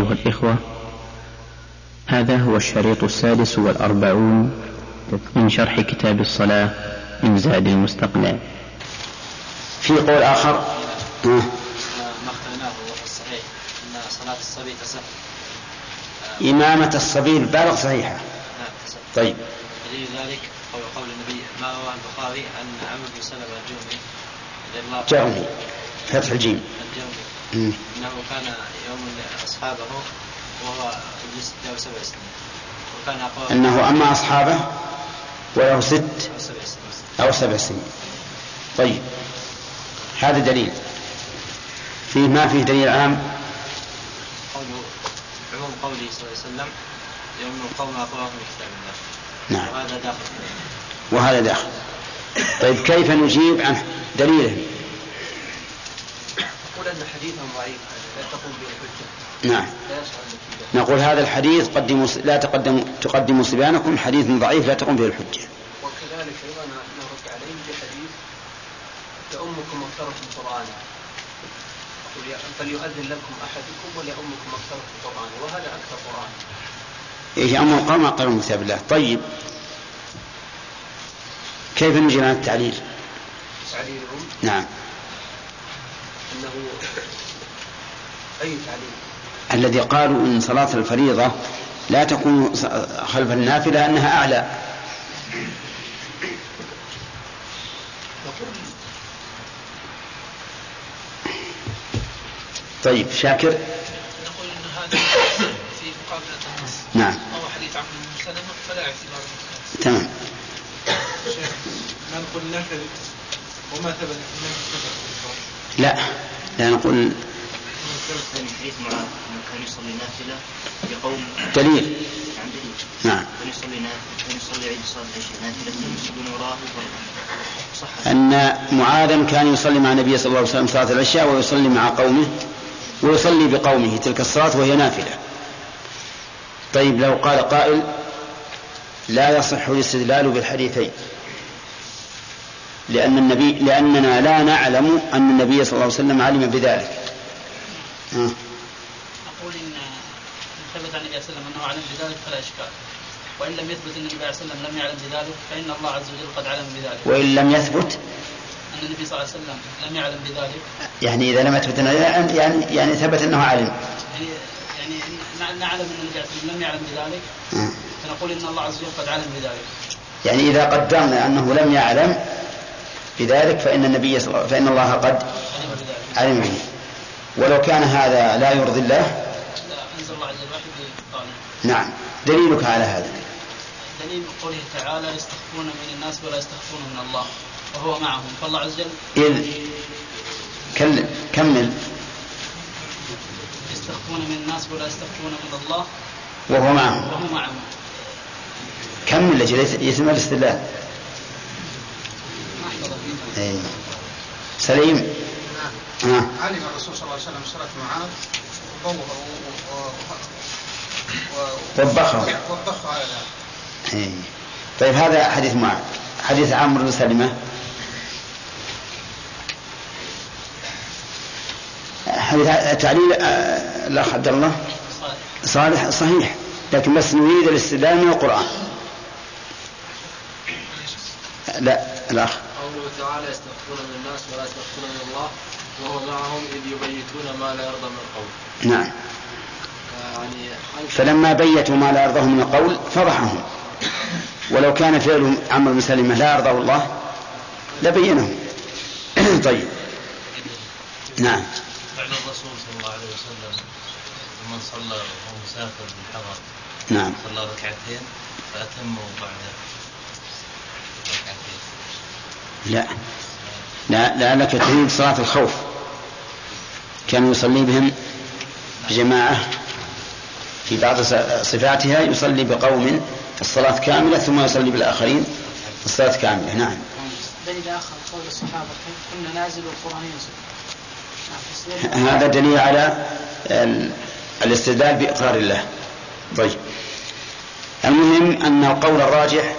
أيها الإخوة هذا هو الشريط السادس والأربعون من شرح كتاب الصلاة من زاد المستقنع. في قول آخر؟ ما اخترناه الصحيح أن صلاة الصبي تصح إمامة الصبي البالغ صحيحة. طيب. دليل ذلك قول قول النبي ما رواه البخاري أن عمرو بن سلمة الجومي رضي الله عنه جاءني فتح الجيم. الجومي أنه كان يوم أصحابه وهو سبع سنين. وكان أقوى أنه أما أصحابه وله ست له سبع سنين. أو سبع سنين. طيب. هذا دليل. فيه ما فيه دليل عام؟ قوله عموم قوله صلى الله عليه وسلم يوم القوم أقواه من كتاب الله. نعم. وهذا داخل. وهذا داخل. طيب كيف نجيب عن دليله أقول أن حديثهم ضعيف لا تقوم به الحجة. نعم. نقول هذا الحديث قدموا لا تقدموا تقدموا صبيانكم حديث ضعيف لا تقوم به الحجة. وكذلك أيضا نرد عليه بحديث لأمكم أكثركم قرآنا فليؤذن لكم أحدكم وليؤمكم أكثركم قرآنا وهذا أكثر قرآن. إيه أمر القوم أقروا من كتاب الله طيب. كيف نجيب عن التعليل؟ تعليلهم؟ نعم. أنه أي تعليل الذي قالوا إن صلاة الفريضة لا تكون خلف النافلة أنها أعلى. طيب شاكر. نقول إن هذا في مقابله النص نعم. وهو حديث عمرو بن سلمه فلا اعتبار تمام. شيخ ما نقول نفل وما ثبت. لا لا نقول دليل. نعم. أن معاذا كان يصلي مع النبي صلى الله عليه وسلم صلاة العشاء ويصلي مع قومه ويصلي بقومه. تلك الصلاة وهي نافلة. طيب لو قال قائل لا يصح الاستدلال بالحديثين. لأن النبي لأننا لا نعلم أن النبي صلى الله عليه وسلم علم بذلك. إن ان ثبت عن النبي صلى الله عليه وسلم أنه علم بذلك فلا إشكال. وإن لم يثبت أن النبي صلى الله عليه وسلم لم يعلم بذلك فإن الله عز وجل قد علم بذلك. وإن لم يثبت؟ أن النبي صلى الله عليه وسلم لم يعلم بذلك. يعني إذا لم يثبت أنه يعني يعني ثبت أنه علم. يعني يعني نع- نعلم أن النبي صلى الله عليه وسلم لم يعلم بذلك. فنقول إن الله عز وجل قد علم بذلك. يعني إذا قدرنا أنه لم يعلم بذلك فإن النبي فإن الله قد علم به. ولو كان هذا لا يرضي الله نعم. دليلك على هذا. دليل قوله تعالى يستخفون من الناس ولا يستخفون من الله. وهو معهم. فالله عز وجل إذ كل كمل. يستخفون من الناس ولا يستخفون من الله. وهو معهم. وهو معهم. كمل لجل يتم الاستدلال. أي. سليم. آه. علم الرسول صلى الله عليه وسلم صلاة معاذ وضوه وبخه وبخه على ذلك. أي. طيب هذا حديث معاذ. حديث عمرو بن سلمة. حديث تعليل آه، الأخ عبد الله. صالح. صالح صحيح. لكن بس نريد الاستدلال من القرآن. لا الأخ. قوله تعالى يستخفون من الناس ولا يستخفون من الله وهو معهم إذ يبيتون ما لا يرضى من القول نعم. يعني فلما بيتوا ما لا يرضاه من القول فضحهم. ولو كان فعل عمرو بن سلمة لا يرضاه الله لبينه طيب. نعم. فعل الرسول صلى الله عليه وسلم من صلى وهو مسافر بالحضر نعم. صلى ركعتين فأتموا بعد ركعتين. لا. لا لعلك تريد صلاة الخوف. كان يصلي بهم جماعة في بعض صفاتها يصلي بقوم الصلاة كاملة ثم يصلي بالآخرين الصلاة كاملة. نعم. دليل آخر قول الصحابة كنا نازل ينزل نعم هذا دليل على ال- الاستدلال بإقرار الله. طيب. المهم أن القول الراجح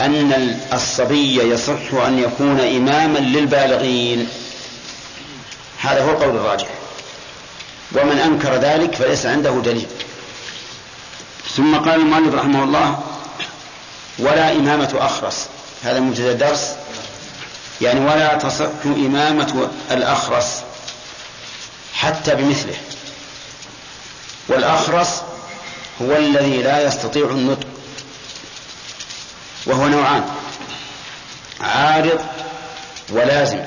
أن الصبي يصح أن يكون إماما للبالغين. هذا هو القول الراجح. ومن أنكر ذلك فليس عنده دليل. ثم قال المؤلف رحمه الله ولا إمامة أخرس. هذا مبتدأ الدرس يعني ولا تصح إمامة الأخرس حتى بمثله. والأخرس هو الذي لا يستطيع النطق. وهو نوعان. عارض ولازم.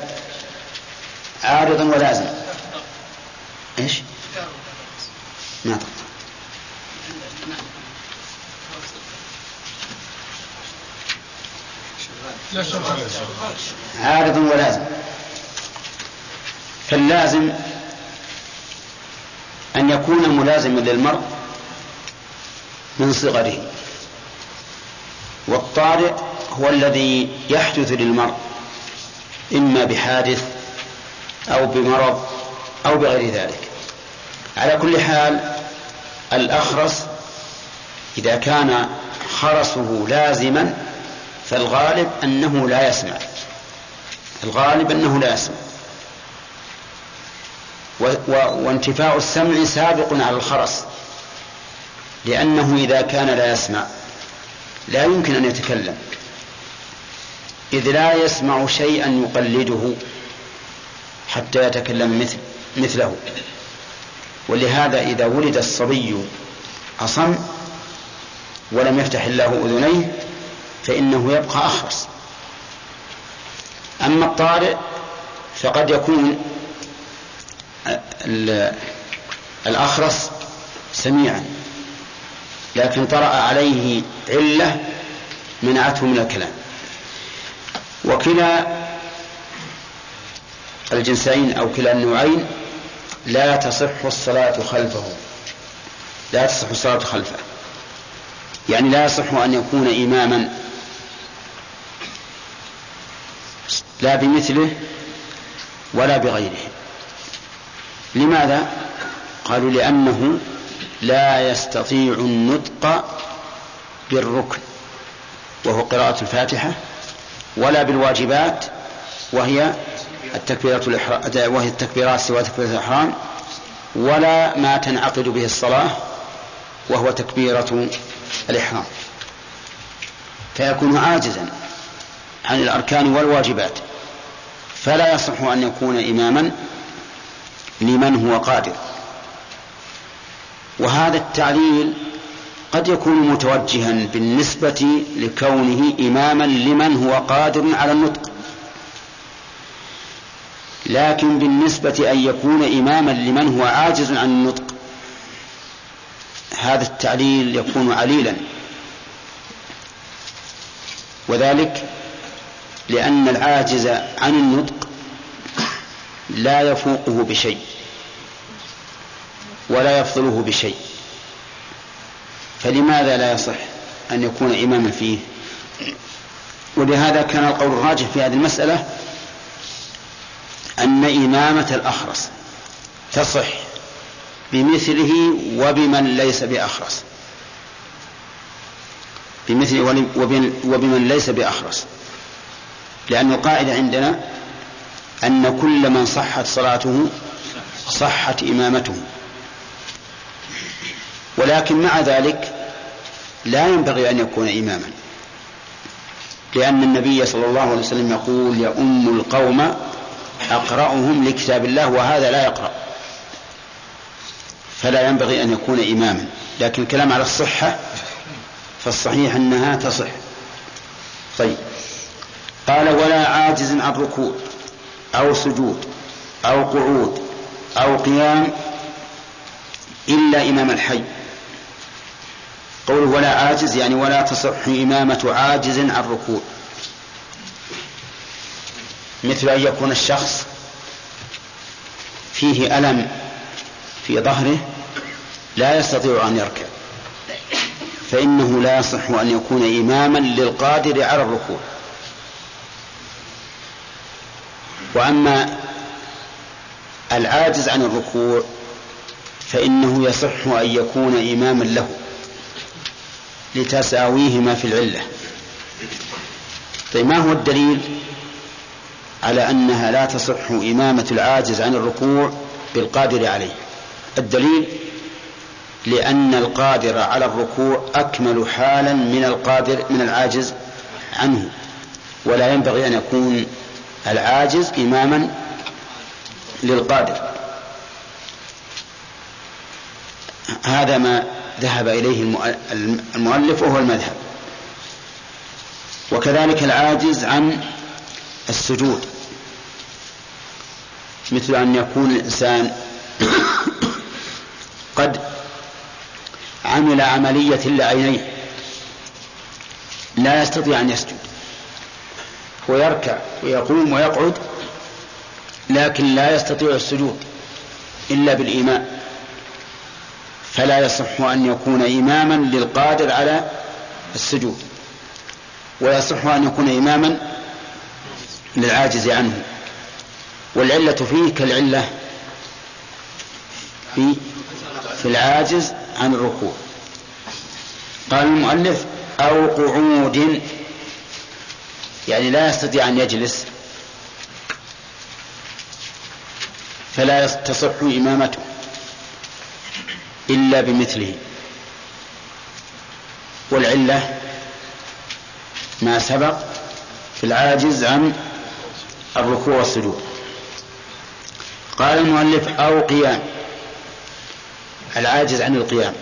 عارض ولازم. إيش؟ ما تقطع عارض ولازم. فاللازم أن يكون ملازما للمرء من صغره. والطارئ هو الذي يحدث للمرء إما بحادث أو بمرض أو بغير ذلك. على كل حال الأخرس إذا كان خرسه لازما فالغالب أنه لا يسمع. الغالب أنه لا يسمع. وانتفاء السمع سابق على الخرس لأنه إذا كان لا يسمع. لا يمكن أن يتكلم. إذ لا يسمع شيئا يقلده حتى يتكلم مثل مثله. ولهذا إذا ولد الصبي أصم ولم يفتح الله أذنيه فإنه يبقى أخرس. أما الطارئ فقد يكون الأخرس سميعا. لكن طرأ عليه علة منعته من الكلام. وكلا الجنسين أو كلا النوعين لا تصح الصلاة خلفه. لا تصح الصلاة خلفه. يعني لا يصح أن يكون إماما. لا بمثله ولا بغيره. لماذا؟ قالوا لأنه لا يستطيع النطق بالركن وهو قراءة الفاتحة ولا بالواجبات وهي التكبيرات وهي التكبيرات سوى تكبيرة الإحرام ولا ما تنعقد به الصلاة وهو تكبيرة الإحرام. فيكون عاجزا عن الأركان والواجبات فلا يصح أن يكون إماما لمن هو قادر. وهذا التعليل قد يكون متوجها بالنسبة لكونه إماما لمن هو قادر على النطق. لكن بالنسبة أن يكون إماما لمن هو عاجز عن النطق هذا التعليل يكون عليلا. وذلك لأن العاجز عن النطق لا يفوقه بشيء. ولا يفضله بشيء. فلماذا لا يصح أن يكون إماما فيه؟ ولهذا كان القول الراجح في هذه المسألة أن إمامة الأخرس تصح بمثله وبمن ليس بأخرس. بمثله وبمن ليس بأخرس. لأن القاعدة عندنا أن كل من صحت صلاته صحت إمامته. ولكن مع ذلك لا ينبغي أن يكون إماما. لأن النبي صلى الله عليه وسلم يقول يؤم القوم أقرأهم لكتاب الله وهذا لا يقرأ. فلا ينبغي أن يكون إماما. لكن الكلام على الصحة فالصحيح أنها تصح. طيب. قال ولا عاجز عن ركوع أو سجود أو قعود أو قيام إلا إمام الحي. قوله ولا عاجز يعني ولا تصح إمامة عاجز عن ركوع. مثل أن يكون الشخص فيه ألم في ظهره لا يستطيع أن يركع فإنه لا يصح أن يكون إماما للقادر على الركوع. وأما العاجز عن الركوع فإنه يصح أن يكون إماما له. لتساويهما في العلة. طيب ما هو الدليل على أنها لا تصح إمامة العاجز عن الركوع بالقادر عليه؟ الدليل لأن القادر على الركوع أكمل حالا من القادر من العاجز عنه. ولا ينبغي أن يكون العاجز إماما للقادر. هذا ما ذهب إليه المؤلف وهو المذهب. وكذلك العاجز عن السجود. مثل أن يكون الإنسان قد عمل عملية لعينيه. لا يستطيع أن يسجد. ويركع ويقوم ويقعد لكن لا يستطيع السجود إلا بالإيمان. فلا يصح أن يكون إماما للقادر على السجود ويصح أن يكون إماما للعاجز عنه. والعلة فيه كالعلة في في العاجز عن الركوع. قال المؤلف أو قعود يعني لا يستطيع أن يجلس فلا تصح إمامته. إلا بمثله. والعلة ما سبق في العاجز عن الركوع والسجود. قال المؤلف أو قيام العاجز عن القيام.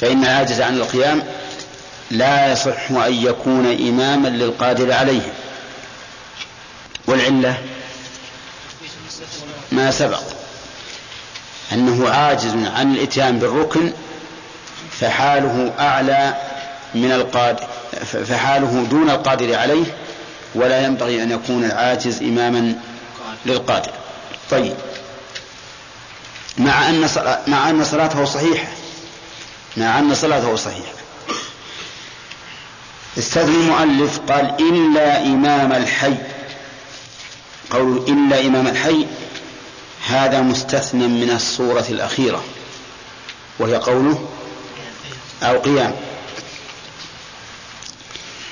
فإن العاجز عن القيام لا يصح أن يكون إماما للقادر عليه. والعلة ما سبق. أنه عاجز عن الإتيان بالركن فحاله أعلى من القادر فحاله دون القادر عليه ولا ينبغي أن يكون العاجز إماما للقادر. طيب. مع أن مع أن صلاته صحيحة. مع أن صلاته صحيحة. استثنى المؤلف قال إلا إمام الحي. قول إلا إمام الحي هذا مستثنى من الصورة الأخيرة وهي قوله أو قيام.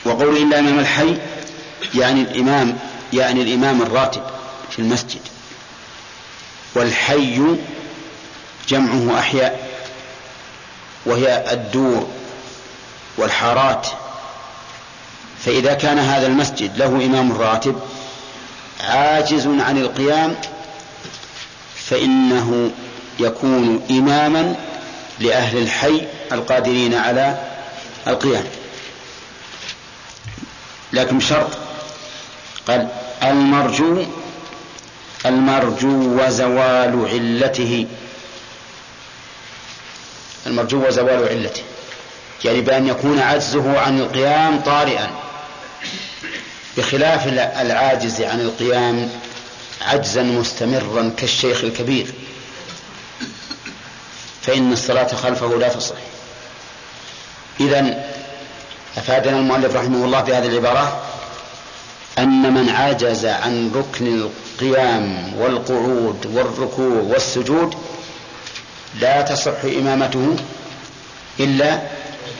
وقول إلا إمام الحي يعني الإمام يعني الإمام الراتب في المسجد. والحي جمعه أحياء وهي الدور والحارات. فإذا كان هذا المسجد له إمام راتب عاجز عن القيام فإنه يكون إماما لأهل الحي القادرين على القيام. لكن بشرط قال المرجو المرجو وزوال علته. المرجو وزوال علته. يعني بأن يكون عجزه عن القيام طارئا. بخلاف العاجز عن القيام عجزا مستمرا كالشيخ الكبير. فإن الصلاة خلفه لا تصح. إذا أفادنا المؤلف رحمه الله بهذه العبارة أن من عجز عن ركن القيام والقعود والركوع والسجود لا تصح إمامته إلا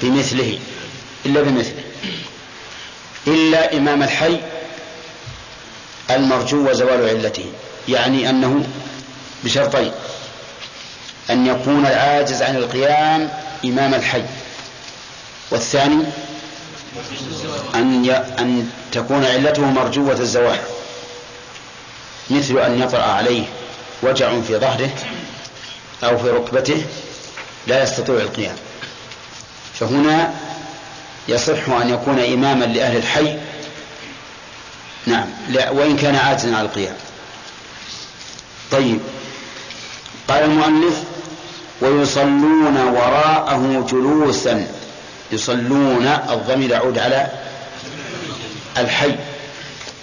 بمثله. إلا بمثله. إلا إمام الحي المرجو وزوال علته يعني أنه بشرطين أن يكون العاجز عن القيام إمام الحي والثاني أن أن تكون علته مرجوة الزوال مثل أن يطرأ عليه وجع في ظهره أو في ركبته لا يستطيع القيام. فهنا يصح أن يكون إماما لأهل الحي نعم. لا وإن كان عاجزا على القيام. طيب. قال المؤلف ويصلون وراءه جلوسا. يصلون الضمير يعود على الحي.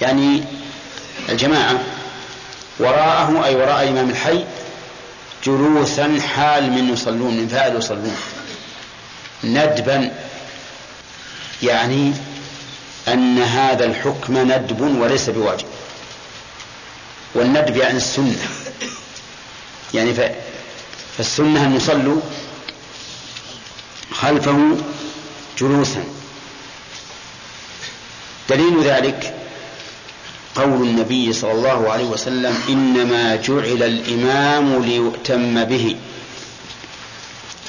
يعني الجماعة. وراءه أي وراء الإمام الحي جلوسا حال من يصلون من فاعل يصلون. ندبا. يعني أن هذا الحكم ندب وليس بواجب. والندب يعني السنة. يعني فالسنة أن يصلوا خلفه جلوسا. دليل ذلك قول النبي صلى الله عليه وسلم إنما جعل الإمام ليؤتم به.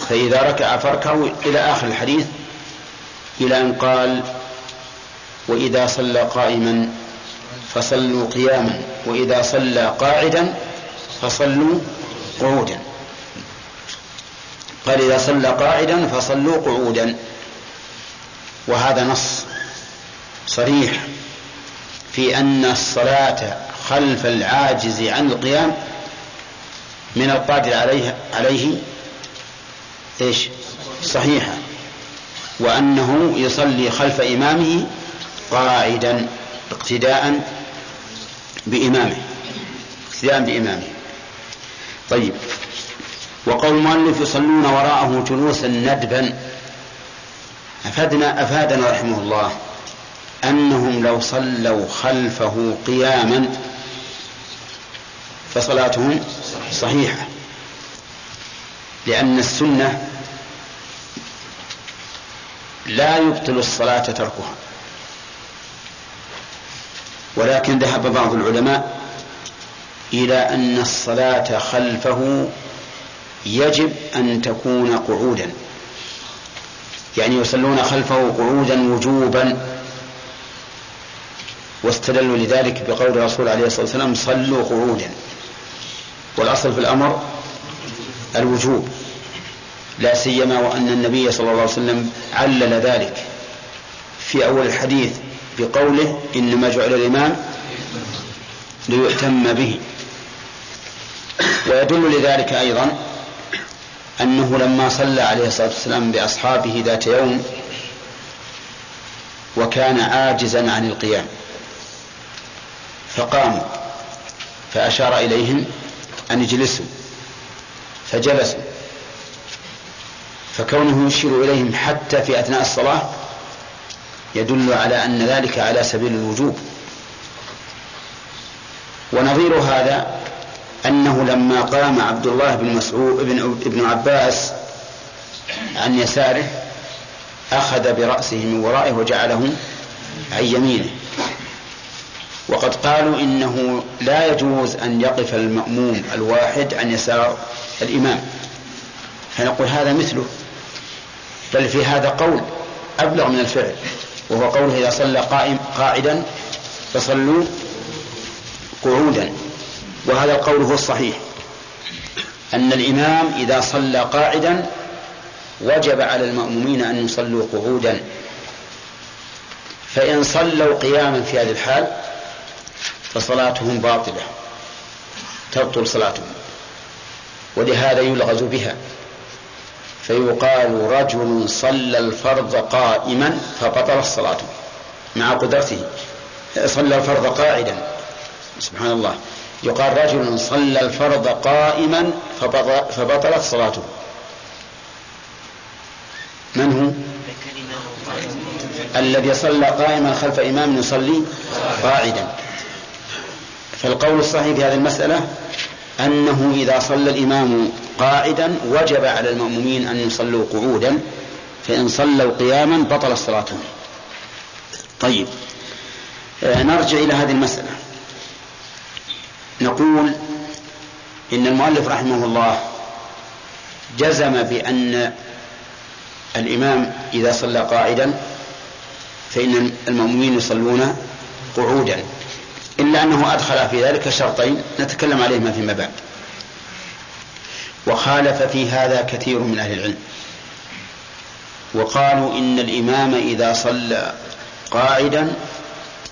فإذا ركع فاركعوا إلى آخر الحديث إلى أن قال وإذا صلى قائما فصلوا قياما وإذا صلى قاعدا فصلوا قعودا. قال إذا صلى قاعدا فصلوا قعودا. وهذا نص صريح في أن الصلاة خلف العاجز عن القيام من القادر عليه عليه إيش؟ صحيحة. وأنه يصلي خلف إمامه قاعدا اقتداء بإمامه اقتداء بإمامه. طيب وقول المؤلف يصلون وراءه جلوسا ندبا أفادنا أفادنا رحمه الله أنهم لو صلوا خلفه قياما فصلاتهم صحيحة لأن السنة لا يبطل الصلاة تركها. ولكن ذهب بعض العلماء إلى أن الصلاة خلفه يجب أن تكون قعودا. يعني يصلون خلفه قعودا وجوبا. واستدلوا لذلك بقول الرسول عليه الصلاة والسلام صلوا قعودا. والأصل في الأمر الوجوب. لا سيما وأن النبي صلى الله عليه وسلم علل ذلك في أول الحديث بقوله إنما جعل الإمام ليؤتم به. ويدل لذلك أيضا أنه لما صلى عليه الصلاة والسلام بأصحابه ذات يوم وكان عاجزا عن القيام فقاموا فأشار إليهم أن يجلسوا فجلسوا فكونه يشير إليهم حتى في أثناء الصلاة يدل على أن ذلك على سبيل الوجوب. ونظير هذا أنه لما قام عبد الله بن مسعود بن, ابن عباس عن يساره أخذ برأسه من ورائه وجعله عن يمينه. وقد قالوا إنه لا يجوز أن يقف المأموم الواحد عن يسار الإمام. فنقول هذا مثله بل في هذا قول أبلغ من الفعل. وهو قوله إذا صلى قائم قاعدا فصلوا قعودا. وهذا القول هو الصحيح. أن الإمام إذا صلى قاعدا وجب على المأمومين أن يصلوا قعودا. فإن صلوا قياما في هذه الحال فصلاتهم باطلة تبطل صلاتهم. ولهذا يلغز بها. فيقال رجل صلى الفرض قائما فبطل الصلاة مع قدرته. صلى الفرض قاعدا. سبحان الله. يقال رجل صلى الفرض قائما فبطلت صلاته. من هو؟ الذي صلى قائما خلف إمام يصلي قاعدا. فالقول الصحيح في هذه المسألة أنه إذا صلى الإمام قاعدا وجب على المأمومين أن يصلوا قعودا فإن صلوا قياما بطل صلاتهم. طيب آه، نرجع إلى هذه المسألة. نقول إن المؤلف رحمه الله جزم بأن الإمام إذا صلى قاعدا فإن المأمومين يصلون قعودا إلا أنه أدخل في ذلك شرطين نتكلم عليهما فيما بعد. وخالف في هذا كثير من أهل العلم. وقالوا إن الإمام إذا صلى قاعدا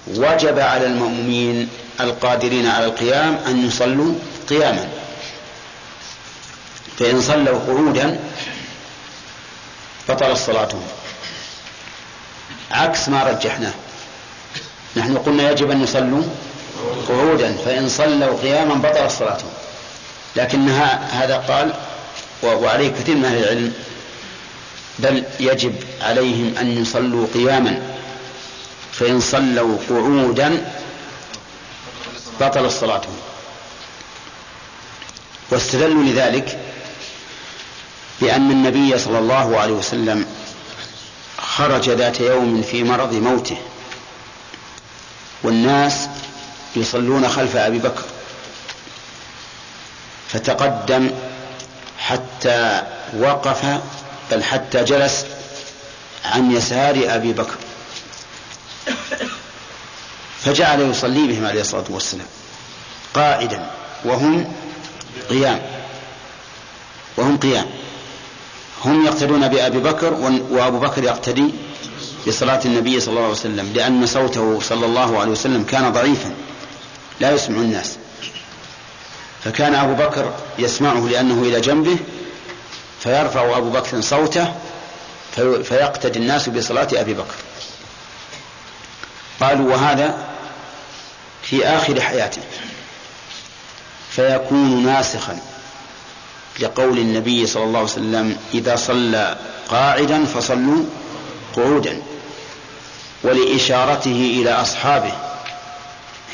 وجب على المأمومين القادرين على القيام أن يصلوا قياما. فإن صلوا قعودا بطل صلاتهم. عكس ما رجحناه. نحن قلنا يجب أن يصلوا قعودا. فإن صلوا قياما بطل صلاتهم. لكن هذا قال وعليه كثير من أهل العلم بل يجب عليهم أن يصلوا قياما فإن صلوا قعودا بطل صلاتهم. واستدلوا لذلك بأن النبي صلى الله عليه وسلم خرج ذات يوم في مرض موته والناس يصلون خلف أبي بكر. فتقدم حتى وقف بل حتى جلس عن يسار أبي بكر. فجعل يصلي بهم عليه الصلاة والسلام قاعدا وهم قيام وهم قيام. هم يقتدون بأبي بكر وأبو بكر يقتدي بصلاة النبي صلى الله عليه وسلم لأن صوته صلى الله عليه وسلم كان ضعيفا لا يسمع الناس. فكان أبو بكر يسمعه لأنه إلى جنبه فيرفع أبو بكر صوته فيقتدي الناس بصلاة أبي بكر. قالوا وهذا في آخر حياته. فيكون ناسخا لقول النبي صلى الله عليه وسلم إذا صلى قاعدا فصلوا قعودا. ولإشارته إلى أصحابه.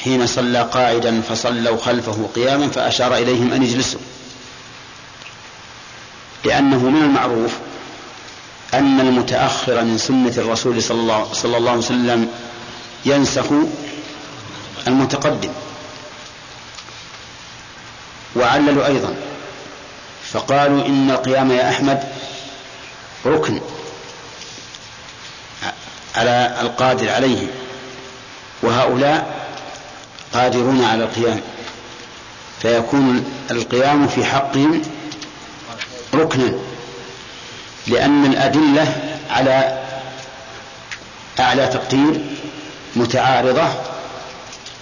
حين صلى قاعدا فصلوا خلفه قياما فأشار إليهم أن يجلسوا لأنه من المعروف أن المتأخر من سنة الرسول صلى الله, صلى الله عليه وسلم ينسخ المتقدم. وعللوا أيضا. فقالوا إن القيام يا أحمد ركن على القادر عليه. وهؤلاء قادرون على القيام. فيكون القيام في حقهم ركنا لأن الأدلة على أعلى تقدير متعارضة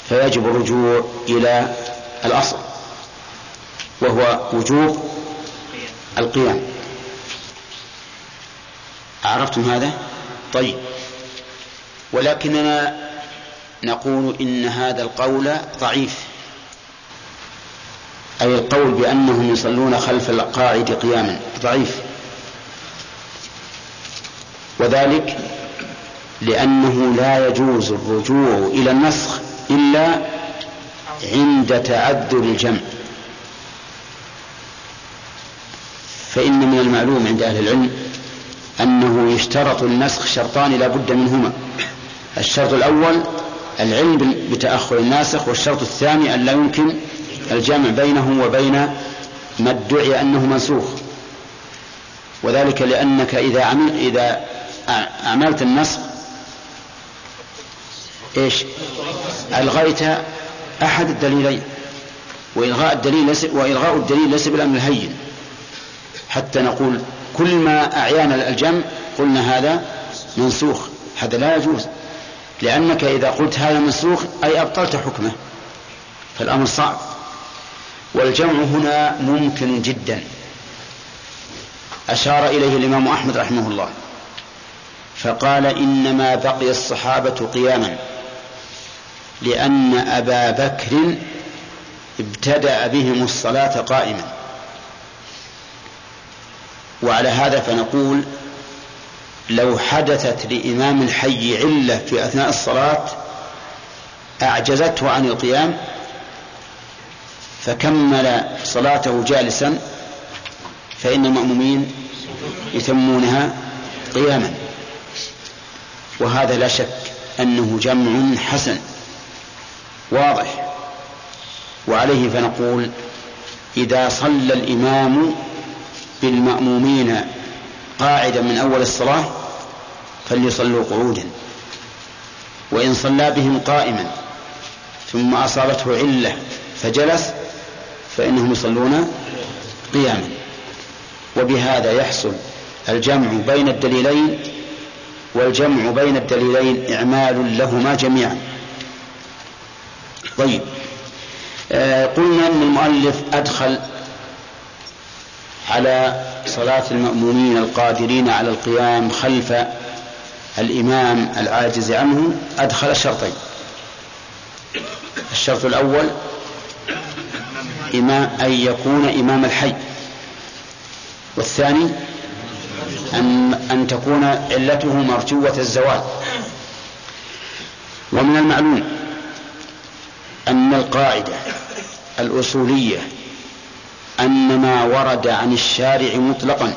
فيجب الرجوع إلى الأصل وهو وجوب القيام. عرفتم هذا؟ طيب. ولكننا نقول إن هذا القول ضعيف. أي القول بأنهم يصلون خلف القاعد قياما ضعيف. وذلك لأنه لا يجوز الرجوع إلى النسخ إلا عند تعذر الجمع. فإن من المعلوم عند أهل العلم أنه يشترط النسخ شرطان لا بد منهما. الشرط الأول العلم بتأخر الناسخ والشرط الثاني أن لا يمكن الجمع بينه وبين ما ادعي أنه منسوخ. وذلك لأنك إذا عمل إذا أعملت النسخ إيش؟ ألغيت أحد الدليلين. وإلغاء الدليل ليس وإلغاء الدليل ليس بالأمر الهين. حتى نقول كل ما أعيان الجمع قلنا هذا منسوخ هذا لا يجوز. لأنك إذا قلت هذا منسوخ أي أبطلت حكمه. فالأمر صعب. والجمع هنا ممكن جدا. أشار إليه الإمام أحمد رحمه الله. فقال إنما بقي الصحابة قياما. لأن أبا بكر ابتدأ بهم الصلاة قائما. وعلى هذا فنقول لو حدثت لإمام الحي علة في أثناء الصلاة أعجزته عن القيام فكمل صلاته جالسا فإن المأمومين يتمونها قياما. وهذا لا شك أنه جمع حسن واضح. وعليه فنقول إذا صلى الإمام بالمأمومين قاعدا من أول الصلاة فليصلوا قعودا وإن صلى بهم قائما ثم أصابته علة فجلس فإنهم يصلون قياما. وبهذا يحصل الجمع بين الدليلين والجمع بين الدليلين إعمال لهما جميعا. طيب آه قلنا أن المؤلف أدخل على صلاة المأمومين القادرين على القيام خلف الإمام العاجز عنه أدخل شرطين الشرط الأول إمام أن يكون إمام الحي والثاني أن, أن تكون علته مرجوة الزوال. ومن المعلوم أن القاعدة الأصولية أن ما ورد عن الشارع مطلقا.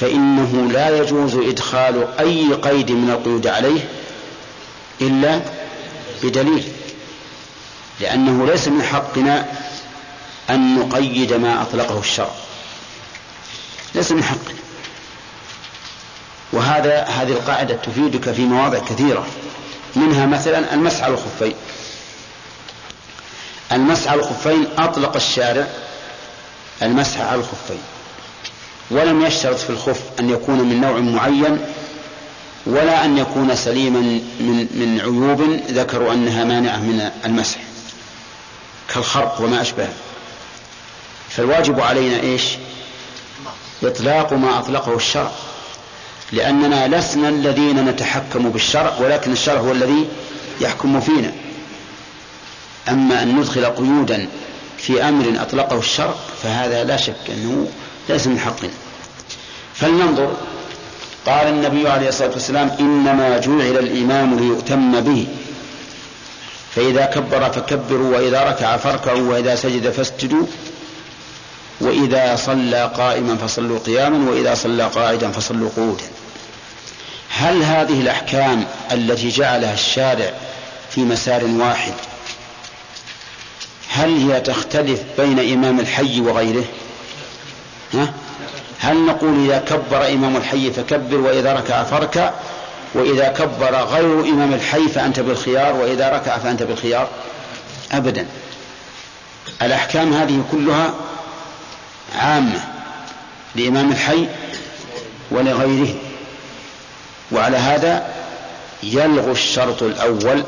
فإنه لا يجوز إدخال أي قيد من القيود عليه إلا بدليل لأنه ليس من حقنا أن نقيد ما أطلقه الشرع. ليس من حقنا. وهذا هذه القاعدة تفيدك في مواضع كثيرة منها مثلا المسح على الخفين. المسح على الخفين أطلق الشارع المسح على الخفين. ولم يشترط في الخف أن يكون من نوع معين ولا أن يكون سليما من من عيوب ذكروا أنها مانعة من المسح كالخرق وما أشبهه. فالواجب علينا إيش؟ إطلاق ما أطلقه الشرع. لأننا لسنا الذين نتحكم بالشرع ولكن الشرع هو الذي يحكم فينا. أما أن ندخل قيودا في أمر أطلقه الشرع فهذا لا شك أنه ليس من حقنا. فلننظر. قال النبي عليه الصلاة والسلام إنما جعل الإمام ليؤتم به. فإذا كبر فكبروا وإذا ركع فاركعوا وإذا سجد فاسجدوا. وإذا صلى قائما فصلوا قياما وإذا صلى قاعدا فصلوا قعودا. هل هذه الأحكام التي جعلها الشارع في مسار واحد هل هي تختلف بين إمام الحي وغيره؟ ها؟ هل نقول إذا كبر إمام الحي فكبر وإذا ركع فاركع؟ وإذا كبر غير إمام الحي فأنت بالخيار وإذا ركع فأنت بالخيار؟ أبدا. الأحكام هذه كلها عامة لإمام الحي ولغيره. وعلى هذا يلغو الشرط الأول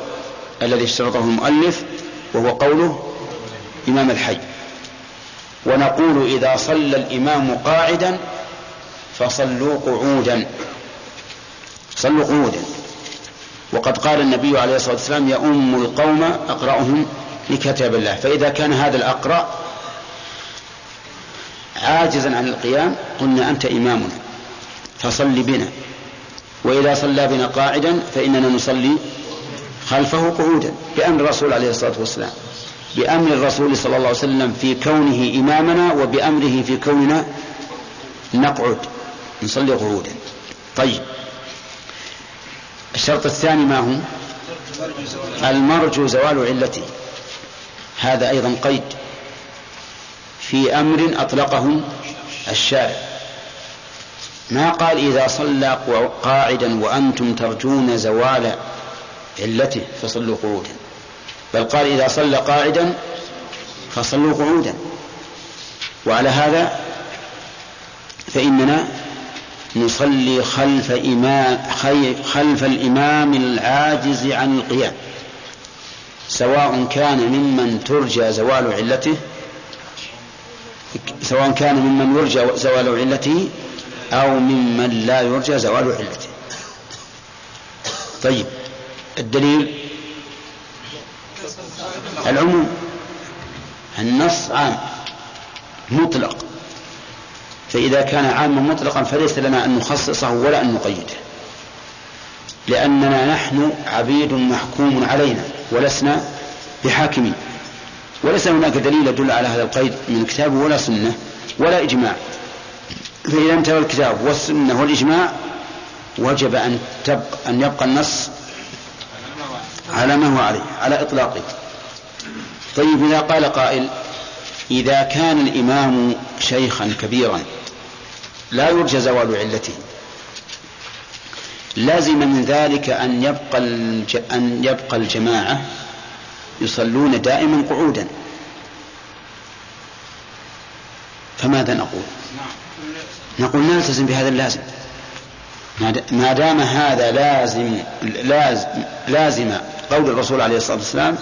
الذي اشترطه المؤلف وهو قوله إمام الحي. ونقول إذا صلى الإمام قاعدا فصلوا قعودا. صلوا قعودا. وقد قال النبي عليه الصلاة والسلام يؤم القوم أقرأهم لكتاب الله. فإذا كان هذا الأقرأ عاجزا عن القيام قلنا أنت إمامنا فصل بنا. وإذا صلى بنا قاعدا فإننا نصلي خلفه قعودا بأمر الرسول عليه الصلاة والسلام. بأمر الرسول صلى الله عليه وسلم في كونه إمامنا وبأمره في كوننا نقعد نصلي قعودا. طيب. الشرط الثاني ما هو؟ المرجو زوال علته. هذا أيضا قيد في أمر أطلقه الشارع. ما قال إذا صلى قاعدا وأنتم ترجون زوال علته فصلوا قعودا؟ بل قال إذا صلى قاعدا فصلوا قعودا. وعلى هذا فإننا نصلي خلف إمام خلف الإمام العاجز عن القيام. سواء كان ممن ترجى زوال علته سواء كان ممن يرجى زوال علته أو ممن لا يرجى زوال علته. طيب الدليل العموم النص عام مطلق. فإذا كان عاما مطلقا فليس لنا أن نخصصه ولا أن نقيده. لأننا نحن عبيد محكوم علينا ولسنا بحاكمين. وليس هناك دليل يدل على هذا القيد من كتاب ولا سنة ولا إجماع. فإذا انتهى الكتاب والسنة والإجماع وجب أن تبقى أن يبقى النص على ما هو عليه على إطلاقه. طيب إذا قال قائل إذا كان الإمام شيخا كبيرا لا يرجى زوال علته. لازم من ذلك أن يبقى أن يبقى الجماعة يصلون دائما قعودا. فماذا نقول؟ نقول نلتزم بهذا اللازم. ما دام هذا لازم لازم لازم قول الرسول عليه الصلاة والسلام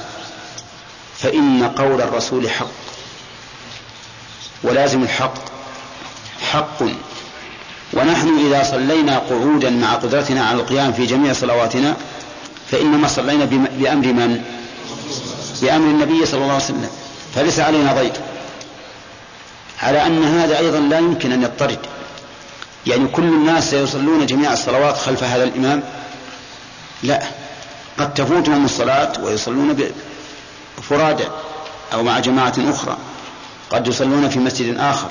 فإن قول الرسول حق. ولازم الحق. حق. ونحن إذا صلينا قعودا مع قدرتنا على القيام في جميع صلواتنا فإنما صلينا بأمر من؟ بأمر النبي صلى الله عليه وسلم. فليس علينا ضيق. على أن هذا أيضا لا يمكن أن يضطرد. يعني كل الناس سيصلون جميع الصلوات خلف هذا الإمام؟ لا. قد تفوتهم الصلاة ويصلون فرادى أو مع جماعة أخرى. قد يصلون في مسجد آخر.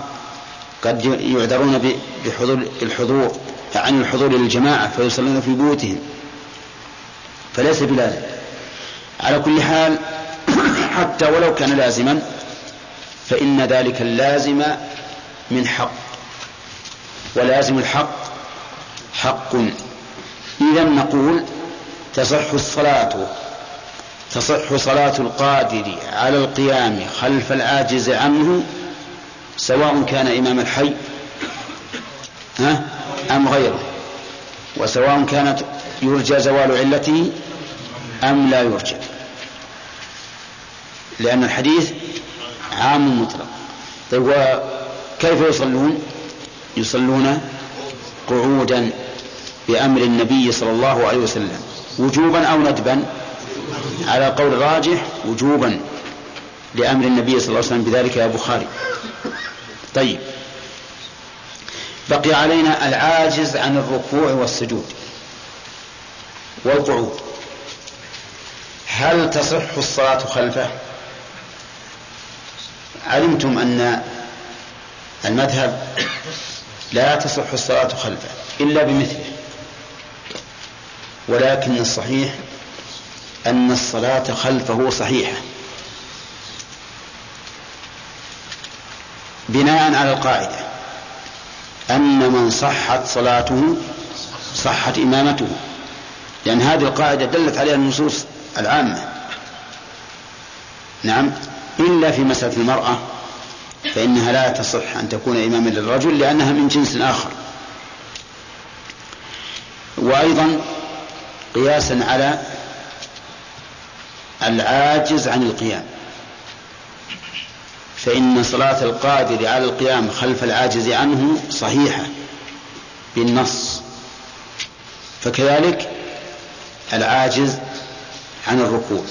قد يعذرون بحضور الحضور عن الحضور للجماعة فيصلون في بيوتهم. فليس بلازم. على كل حال حتى ولو كان لازما فإن ذلك اللازم من حق. ولازم الحق حق. إذا نقول تصح الصلاة تصح صلاة القادر على القيام خلف العاجز عنه سواء كان إمام الحي ها أم غيره. وسواء كانت يرجى زوال علته أم لا يرجى. لأن الحديث عام مطلق. طيب وكيف يصلون؟ يصلون قعودا بأمر النبي صلى الله عليه وسلم وجوبا أو ندبا؟ على قول الراجح وجوبا لأمر النبي صلى الله عليه وسلم بذلك يا بخاري. طيب. بقي علينا العاجز عن الركوع والسجود. والقعود. هل تصح الصلاة خلفه؟ علمتم أن المذهب لا تصح الصلاة خلفه إلا بمثله ولكن الصحيح أن الصلاة خلفه صحيحة. بناء على القاعدة أن من صحت صلاته صحت إمامته. لأن هذه القاعدة دلت عليها النصوص العامة. نعم إلا في مسألة المرأة فإنها لا تصح أن تكون إماما للرجل لأنها من جنس آخر. وأيضا قياسا على العاجز عن القيام. فإن صلاة القادر على القيام خلف العاجز عنه صحيحة بالنص. فكذلك العاجز عن الركوع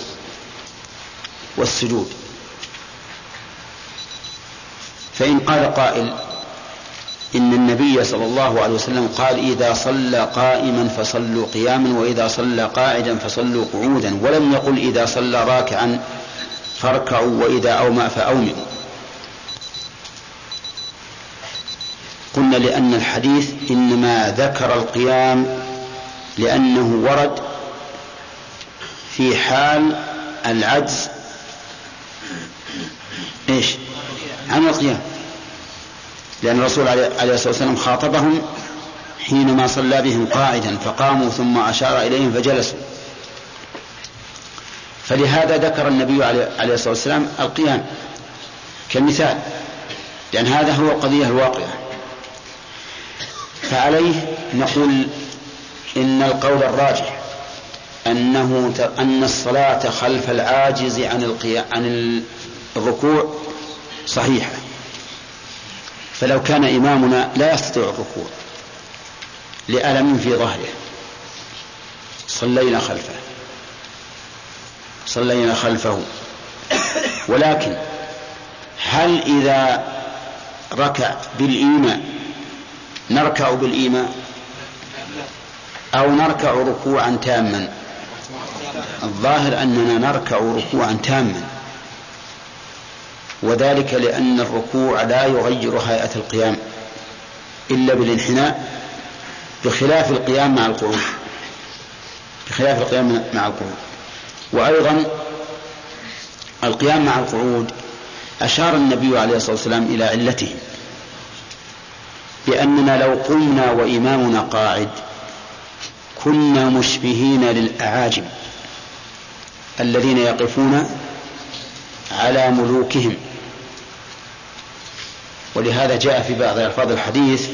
والسجود. فإن قال قائل إن النبي صلى الله عليه وسلم قال إذا صلى قائما فصلوا قياما وإذا صلى قاعدا فصلوا قعودا ولم يقل إذا صلى راكعا فاركعوا وإذا أومأ فأومئوا. قلنا لأن الحديث إنما ذكر القيام لأنه ورد في حال العجز. إيش؟ عن القيام. لأن الرسول عليه الصلاة والسلام خاطبهم حينما صلى بهم قاعدا فقاموا ثم أشار إليهم فجلسوا. فلهذا ذكر النبي عليه الصلاة والسلام القيام كمثال لأن هذا هو القضية الواقعة. فعليه نقول إن القول الراجح أنه أن الصلاة خلف العاجز عن القيام عن الركوع صحيحة. فلو كان إمامنا لا يستطيع الركوع لألم في ظهره. صلينا خلفه. صلينا خلفه. ولكن هل إذا ركع بالإيماء نركع بالإيماء أو نركع ركوعا تاما؟ الظاهر أننا نركع ركوعا تاما. وذلك لأن الركوع لا يغير هيئة القيام إلا بالانحناء بخلاف القيام مع القعود بخلاف القيام مع القعود وأيضا القيام مع القعود أشار النبي عليه الصلاة والسلام إلى علته بأننا لو قمنا وإمامنا قاعد كنا مشبهين للأعاجم الذين يقفون على ملوكهم. ولهذا جاء في بعض ألفاظ الحديث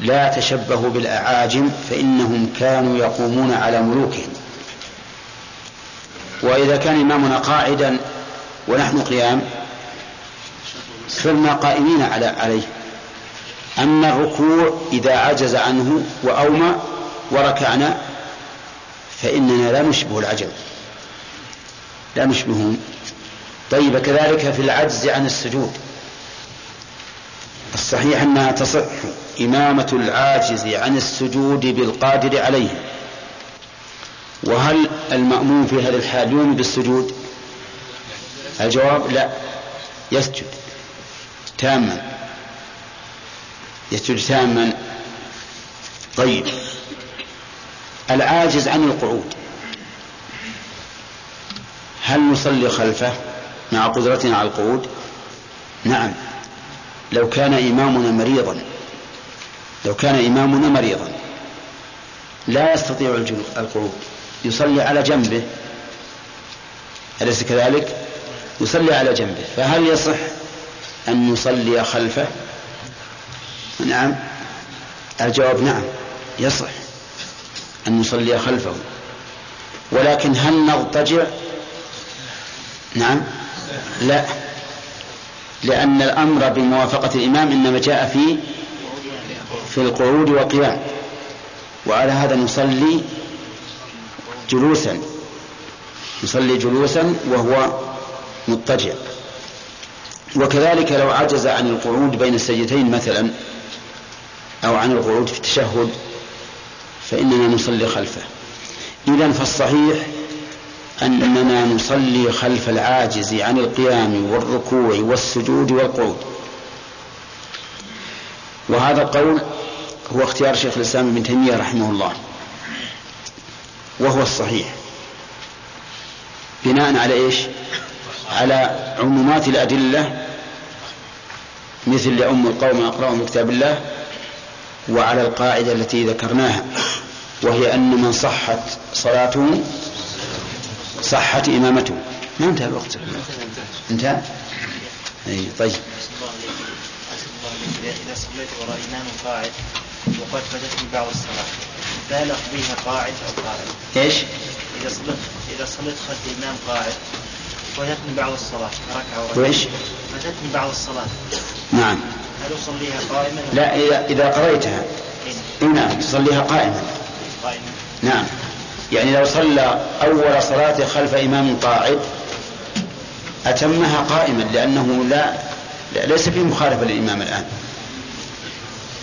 لا تشبهوا بالأعاجم فإنهم كانوا يقومون على ملوكهم. وإذا كان إمامنا قاعدا ونحن قيام صرنا قائمين على عليه. أما الركوع إذا عجز عنه وأومى وركعنا فإننا لا نشبه العجم. لا نشبههم. طيب كذلك في العجز عن السجود. الصحيح أنها تصح إمامة العاجز عن السجود بالقادر عليه. وهل المأموم في هذا الحال يوم بالسجود؟ الجواب لا. يسجد تاما. يسجد تاما. طيب. العاجز عن القعود. هل نصلي خلفه مع قدرتنا على القعود؟ نعم. لو كان إمامنا مريضا لو كان إمامنا مريضا لا يستطيع القعود. يصلي على جنبه. أليس كذلك؟ يصلي على جنبه. فهل يصح أن نصلي خلفه؟ نعم. الجواب نعم يصح أن نصلي خلفه. ولكن هل نضطجع؟ نعم. لا. لأن الأمر بموافقة الإمام إنما جاء في في القعود والقيام. وعلى هذا نصلي جلوسا. يصلي جلوسا وهو مضطجع. وكذلك لو عجز عن القعود بين السجدتين مثلا أو عن القعود في التشهد فإننا نصلي خلفه. إذا فالصحيح أننا نصلي خلف العاجز عن القيام والركوع والسجود والقعود وهذا القول هو اختيار شيخ الإسلام ابن تيمية رحمه الله وهو الصحيح بناء على إيش؟ على عمومات الأدلة مثل لأم القوم أقرأهم بكتاب الله وعلى القاعدة التي ذكرناها وهي أن من صحت صلاته صحت إمامته. ما انتهى الوقت. انتهى؟ أي طيب. إذا صليت وراء إمام قاعد وقد فاتتني بعض الصلاة فهل أقضيها قاعد أو قاعد؟ إيش؟ إذا صليت إذا صليت خلف الإمام قاعد فاتتني بعض الصلاة ركعة وركعة. وإيش؟ فاتتني بعض الصلاة. نعم. هل أصليها قائما؟ لا إذا, إذا قضيتها إي نعم تصليها قائما. قائما؟ نعم. يعني لو صلى أول صلاة خلف إمام قاعد أتمها قائما لأنه لا لا- ليس فيه مخالفة للإمام الآن.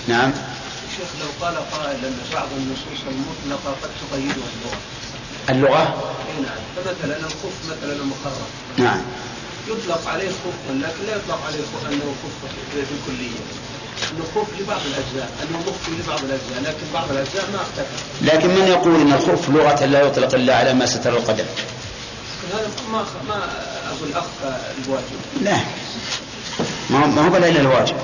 نعم. شيخ لو قال قائل ان بعض النصوص المطلقة قد تقيدها اللغة. اللغة؟ إي نعم. فمثلا الخف مثلا المخرج نعم. يطلق عليه خف لكن لا يطلق عليه خف أنه خف بالكليه. انه خف لبعض الأجزاء، أنه مخفي لبعض الأجزاء، لكن بعض الأجزاء ما اختفى. لكن من يقول أن الخف لغة لا يطلق إلا على ما ستر القدم؟ هذا ما ما أقول اخفى الواجب. لا. ما ما هو إلا الواجب.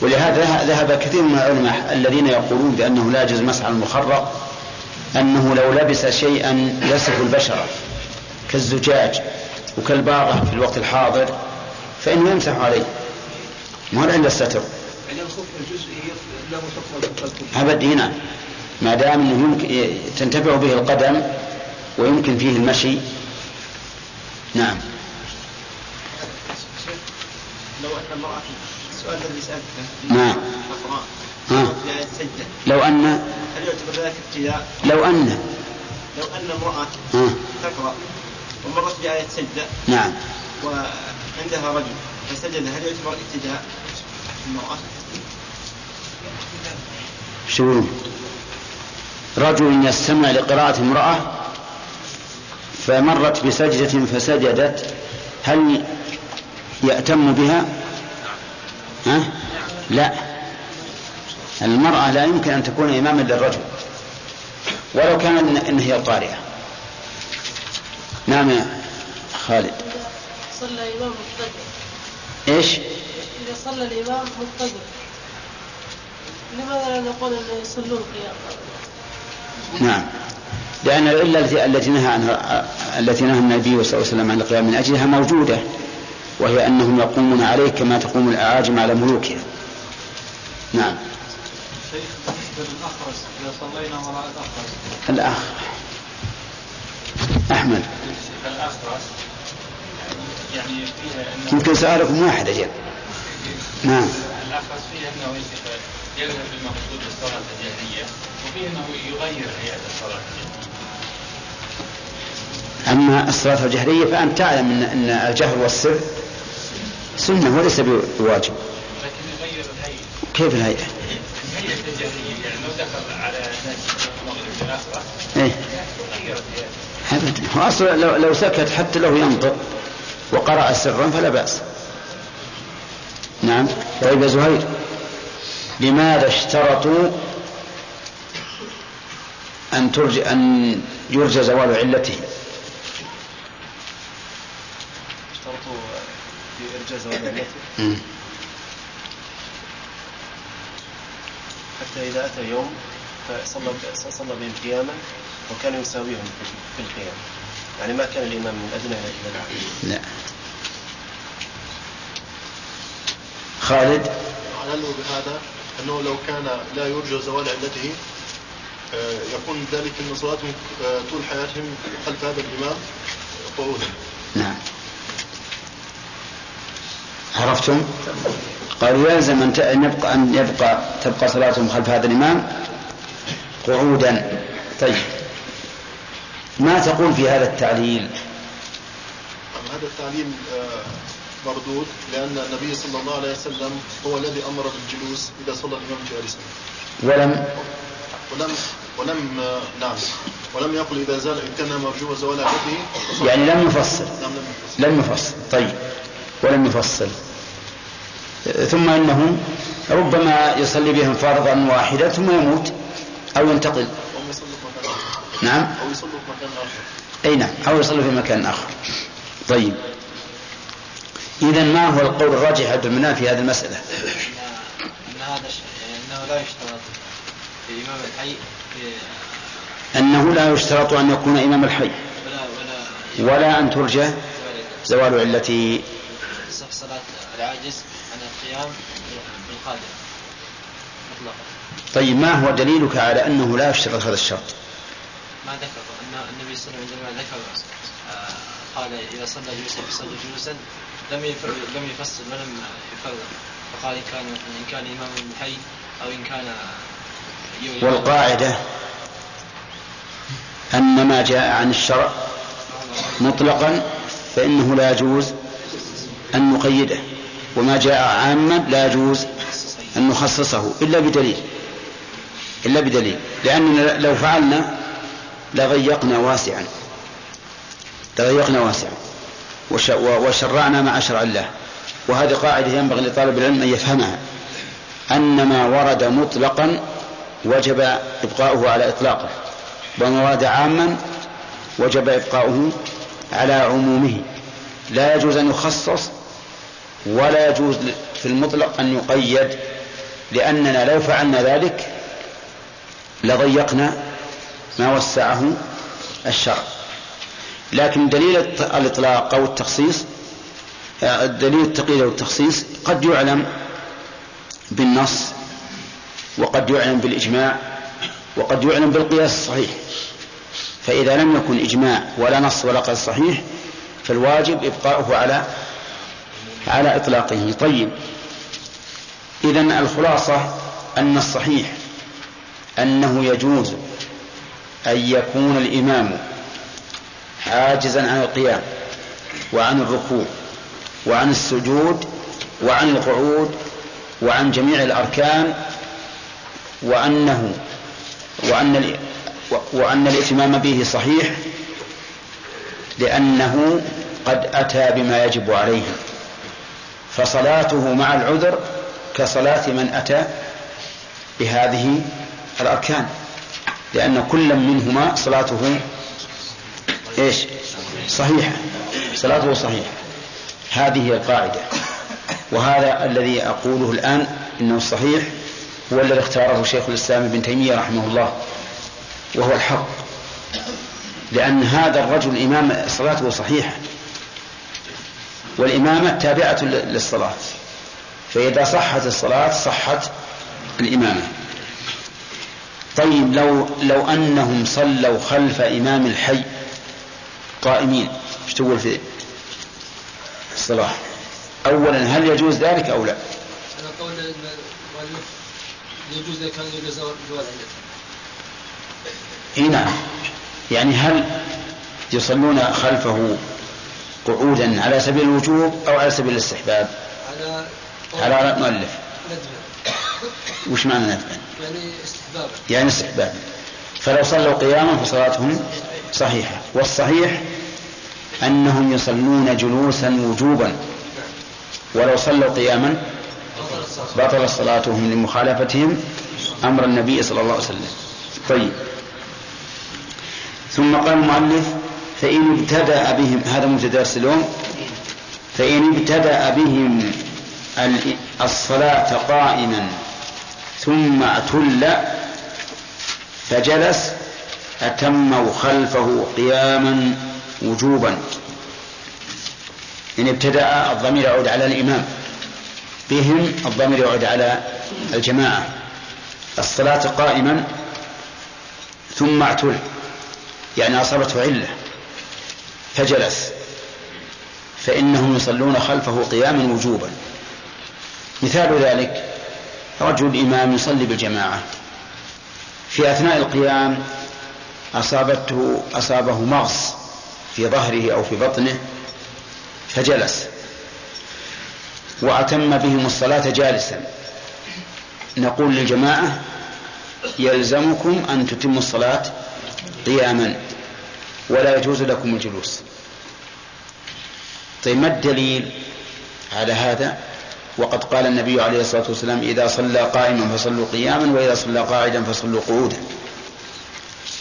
ولهذا ذه- ذهب كثير من العلماء الذين يقولون بأنه لا يجوز مسح المخرق أنه لو لبس شيئا يصف البشرة كالزجاج وكالباغة في الوقت الحاضر فإنه يمسح عليه. ما هو إلا الستر له حكم. أبد هنا ما دام أنه يمكن تنتفع به القدم ويمكن فيه المشي نعم لو أن امرأة السؤال الذي سألته نعم. ها. لو أن هل يعتبر ذلك ابتداء؟ لو أن لو أن امرأة ها. تقرأ ومرت بآية سجدة نعم وعندها رجل فسجد هل يعتبر ابتداء المرأة؟ شو يقولون؟ رجل يستمع لقراءة امرأة فمرت بسجدة فسجدت هل يأتم بها؟ ها؟ لا المرأة لا يمكن أن تكون إماما للرجل ولو كان إن هي القارئة نعم يا خالد صلى إمام مقتدر إيش؟ إذا صلى الإمام مقتدر لماذا لا نقول قيام؟ نعم. لأن العلة التي نهى عنها التي نهى النبي صلى الله عليه وسلم عن القيام من أجلها موجودة وهي أنهم يقومون عليه كما تقوم الأعاجم على ملوكها نعم. شيخ بالنسبة للأخرس إذا صلينا وراء الأخرس. الأخ. أحمد. الأخرس يعني فيها يمكن سؤالكم واحد أجل. نعم. الأخرس فيه أنه يذهب بالمقصود بالصلاة الجهرية وفيه أنه يغير هيئة الصلاة الجهرية أما الصلاة الجهرية فأنت تعلم أن أن الجهر والسر سنة وليس بواجب. لكن يغير الهيئة. كيف الهيئة؟ الهيئة الجهرية يعني لو دخل على المغرب بالأخرس إيه؟ غيرت أصلا لو, لو سكت حتى لو ينطق وقرأ سرا فلا بأس. نعم. طيب يا زهير. لماذا اشترطوا أن ترجى أن يرجى زوال علته؟ اشترطوا يرجى زوال علته. حتى إذا أتى يوم فصلى صلى بهم قياما وكان يساويهم في القيام. يعني ما كان الإمام من أدنى إلى الأعلى لا. خالد؟ علله بهذا أنه لو كان لا يرجى زوال علته آه، يكون ذلك أن صلاتهم آه، طول حياتهم خلف هذا الإمام قعودا نعم. عرفتم؟ قالوا يلزم أن يبقى أن يبقى تبقى صلاتهم خلف هذا الإمام قعودا. طيب. ما تقول في هذا التعليل؟ هذا التعليل آه، مردود لأن النبي صلى الله عليه وسلم هو الذي أمر بالجلوس إذا صلى الإمام جالسا ولم ولم ولم نعم. ولم يقل إذا زال إن كان مرجو زوال فصلى. يعني لم يفصل. نعم لم يفصل. لم يفصل. طيب. ولم يفصل. ثم أنه ربما يصلي بهم فرضا واحدا ثم يموت أو ينتقل. يصلوا في مكان آخر. نعم. أو يصلوا في مكان آخر. أي نعم. أو يصلي في مكان آخر. طيب. اذا ما هو القول الراجح عند المنان في هذه المسألة؟ إن هذا إنه لا يشترط في إمام الحي أنه لا يشترط أن يكون إمام الحي. ولا ولا ولا أن ترجى زوال علته صف صلاة العاجز عن القيام بالقادر مطلقا. طيب ما هو دليلك على أنه لا يشترط هذا الشرط؟ ما ذكر ان النبي صلى الله عليه وسلم عندما ذكر آه، قال إذا صلى جلوسا فصلى جلوسا. لم لم يفصل ولم يفرق فقال إن كان إن كان إمام الحي أو إن كان والقاعدة أن ما جاء عن الشرع مطلقا فإنه لا يجوز أن نقيده وما جاء عاما لا يجوز أن نخصصه إلا بدليل إلا بدليل لأننا لو فعلنا لضيقنا واسعا لضيقنا واسعا. وشرعنا مع شرع الله. وهذه قاعدة ينبغي لطالب العلم أن يفهمها. أن ما ورد مطلقا وجب إبقاؤه على إطلاقه. وما ورد عاما وجب إبقاؤه على عمومه. لا يجوز أن يخصص ولا يجوز في المطلق أن يقيد لأننا لو فعلنا ذلك لضيقنا ما وسعه الشرع. لكن دليل الإطلاق أو التخصيص آه، دليل التقييد أو التخصيص قد يعلم بالنص وقد يعلم بالإجماع وقد يعلم بالقياس الصحيح. فإذا لم يكن إجماع ولا نص ولا قياس صحيح فالواجب إبقاؤه على على إطلاقه. طيب. إذا الخلاصة أن الصحيح أنه يجوز أن يكون الإمام عاجزا عن القيام وعن الركوع وعن السجود وعن القعود وعن جميع الأركان وأنه وأن وأن الائتمام به صحيح لأنه قد أتى بما يجب عليه فصلاته مع العذر كصلاة من أتى بهذه الأركان لأن كل منهما صلاته إيش؟ صحيحة. صلاته صحيحة. هذه هي القاعدة. وهذا الذي أقوله الآن إنه الصحيح هو الذي اختاره شيخ الإسلام ابن تيمية رحمه الله وهو الحق. لأن هذا الرجل إمام صلاته صحيحة. والإمامة تابعة للصلاة. فإذا صحت الصلاة صحت الإمامة. طيب لو لو أنهم صلوا خلف إمام الحي قائمين. إيش تقول في الصلاة؟ أولا هل يجوز ذلك أو لا؟ أنا قول يجوز إذا كان يجوز علته إي نعم. يعني هل يصلون خلفه قعودا على سبيل الوجوب أو على سبيل الاستحباب؟ على على رأي المؤلف. ندبا. وش معنى ندبا؟ يعني استحبابا يعني استحباب. فلو صلوا قياما فصلاتهم صحيحة والصحيح أنهم يصلون جلوسا وجوبا. ولو صلوا قياما بطل صلاتهم لمخالفتهم أمر النبي صلى الله عليه وسلم. طيب. ثم قال المؤلف فإن ابتدأ بهم هذا مبتدأ درس اليوم. فإن ابتدأ بهم الصلاة قائما ثم اعتل فجلس أتموا خلفه قياما وجوبا. إن ابتدأ الضمير يعود على الإمام. بهم الضمير يعود على الجماعة. الصلاة قائما ثم اعتل. يعني أصابته علة. فجلس. فإنهم يصلون خلفه قياما وجوبا. مثال ذلك رجل إمام يصلي بالجماعة. في أثناء القيام أصابته أصابه مغص في ظهره أو في بطنه فجلس. وأتم بهم الصلاة جالسا. نقول للجماعة يلزمكم أن تتموا الصلاة قياما ولا يجوز لكم الجلوس. طيب ما الدليل على هذا؟ وقد قال النبي عليه الصلاة والسلام إذا صلى قائما فصلوا قياما وإذا صلى قاعدا فصلوا قعودا.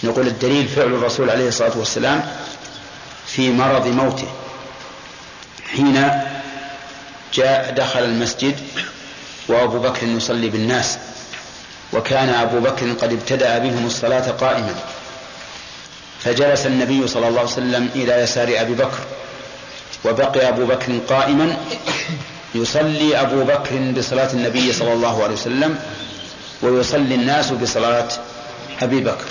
نقول الدليل فعل الرسول عليه الصلاة والسلام في مرض موته حين جاء دخل المسجد وأبو بكر يصلي بالناس وكان أبو بكر قد ابتدأ بهم الصلاة قائما فجلس النبي صلى الله عليه وسلم إلى يسار أبي بكر وبقي أبو بكر قائما يصلي أبو بكر بصلاة النبي صلى الله عليه وسلم ويصلي الناس بصلاة أبي بكر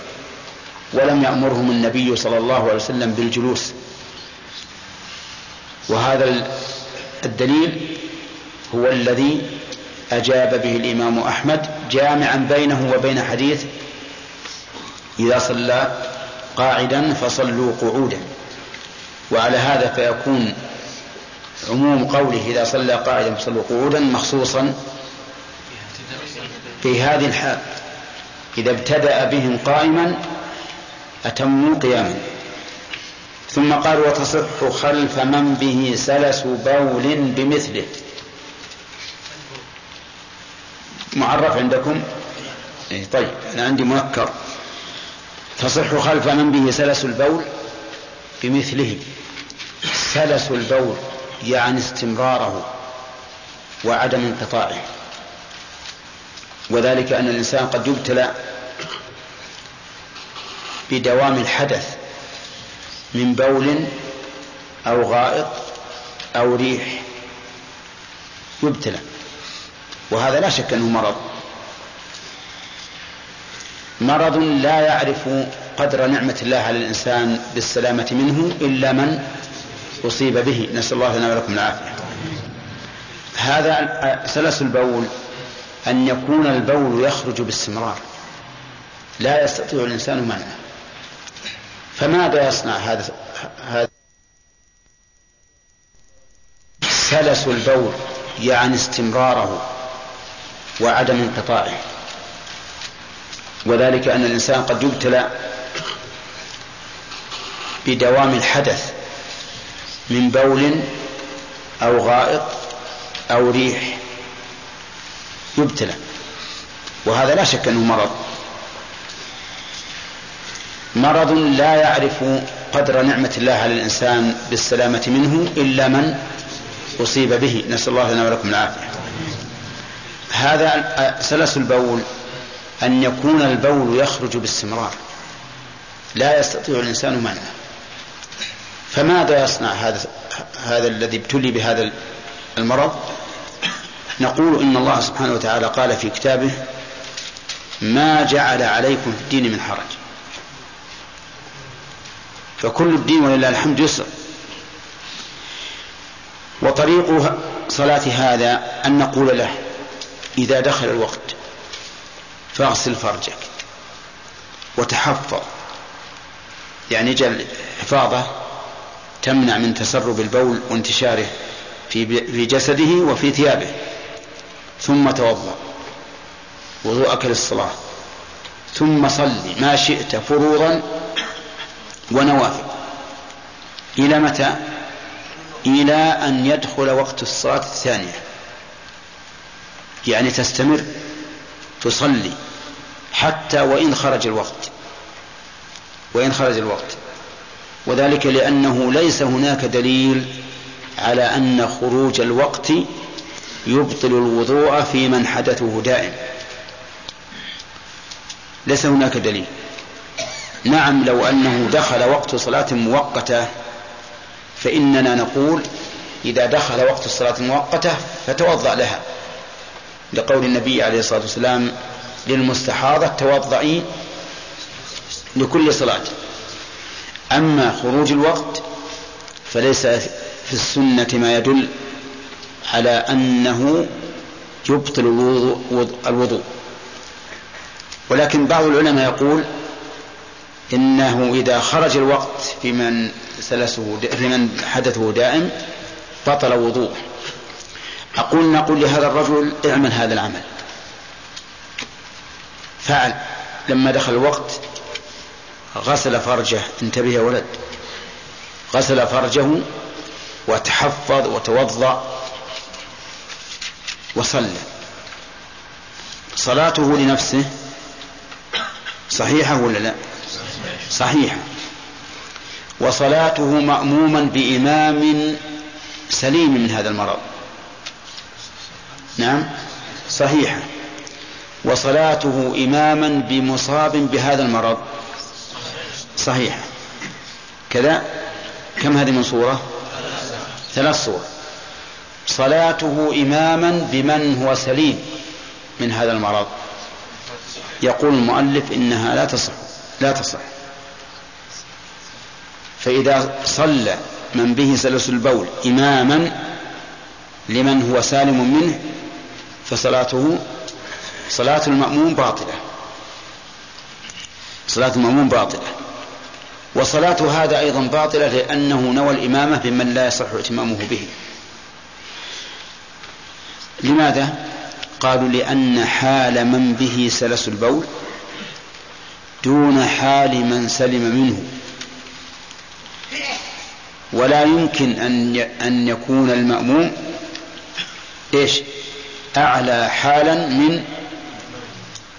ولم يأمرهم النبي صلى الله عليه وسلم بالجلوس. وهذا الدليل هو الذي أجاب به الإمام أحمد جامعا بينه وبين حديث إذا صلى قاعدا فصلوا قعودا. وعلى هذا فيكون عموم قوله إذا صلى قاعدا فصلوا قعودا مخصوصا في هذه الحال. إذا ابتدأ بهم قائما أتموا قياما ثم قال وتصح خلف من به سلس بول بمثله. معرف عندكم؟ إيه طيب أنا عندي منكر. تصح خلف من به سلس البول بمثله. سلس البول يعني استمراره وعدم انقطاعه. وذلك أن الإنسان قد يبتلى بدوام الحدث من بول أو غائط أو ريح. يبتلى وهذا لا شك أنه مرض. مرض لا يعرف قدر نعمة الله على الإنسان بالسلامة منه إلا من أصيب به. نسأل الله لنا ولكم العافية. هذا سلس البول أن يكون البول يخرج باستمرار. لا يستطيع الإنسان منعه. فماذا يصنع هذا هذا سلس البول يعني استمراره وعدم انقطاعه؟ وذلك أن الإنسان قد يبتلى بدوام الحدث من بول أو غائط أو ريح يبتلى. وهذا لا شك أنه مرض. مرض لا يعرف قدر نعمة الله على الإنسان بالسلامة منه إلا من أصيب به. نسأل الله لنا ولكم العافية. هذا سلس البول أن يكون البول يخرج باستمرار. لا يستطيع الإنسان منعه. فماذا يصنع هذا هذا الذي ابتلي بهذا المرض؟ نقول إن الله سبحانه وتعالى قال في كتابه ما جعل عليكم في الدين من حرج. فكل الدين ولله الحمد يسر. وطريق صلاة هذا أن نقول له إذا دخل الوقت فاغسل فرجك وتحفظ. يعني جل حفاظة تمنع من تسرب البول وانتشاره في في جسده وفي ثيابه. ثم توضأ. وضوءك للصلاة. ثم صل ما شئت فروضا ونوافل. إلى متى؟ إلى أن يدخل وقت الصلاة الثانية. يعني تستمر تصلي حتى وإن خرج الوقت. وإن خرج الوقت. وذلك لأنه ليس هناك دليل على أن خروج الوقت يبطل الوضوء في من حدثه دائم. ليس هناك دليل. نعم لو أنه دخل وقت صلاة مؤقتة فإننا نقول إذا دخل وقت الصلاة المؤقتة فتوضأ لها. لقول النبي عليه الصلاة والسلام للمستحاضة توضئي لكل صلاة. أما خروج الوقت فليس في السنة ما يدل على أنه يبطل الوضوء. ولكن بعض العلماء يقول إنه إذا خرج الوقت في من سلسه في من حدثه دائم بطل وضوءه أقول نقول لهذا الرجل اعمل هذا العمل. فعل. لما دخل الوقت غسل فرجه. انتبه يا ولد. غسل فرجه وتحفظ وتوضأ وصلى. صلاته لنفسه صحيحة ولا لا؟ صحيحة وصلاته مأموما بإمام سليم من هذا المرض. نعم صحيحة وصلاته إماما بمصاب بهذا المرض. صحيحة كذا؟ كم هذه من صورة؟ ثلاث صور. صلاته إماما بمن هو سليم من هذا المرض. يقول المؤلف إنها لا تصح لا تصح. فإذا صلى من به سلس البول إماما لمن هو سالم منه فصلاته صلاة المأموم باطلة. صلاة المأموم باطلة. وصلاة هذا أيضا باطلة لأنه نوى الإمامة بمن لا يصح ائتمامه به. لماذا؟ قالوا لأن حال من به سلس البول دون حال من سلم منه. ولا يمكن أن أن يكون المأموم إيش؟ أعلى حالا من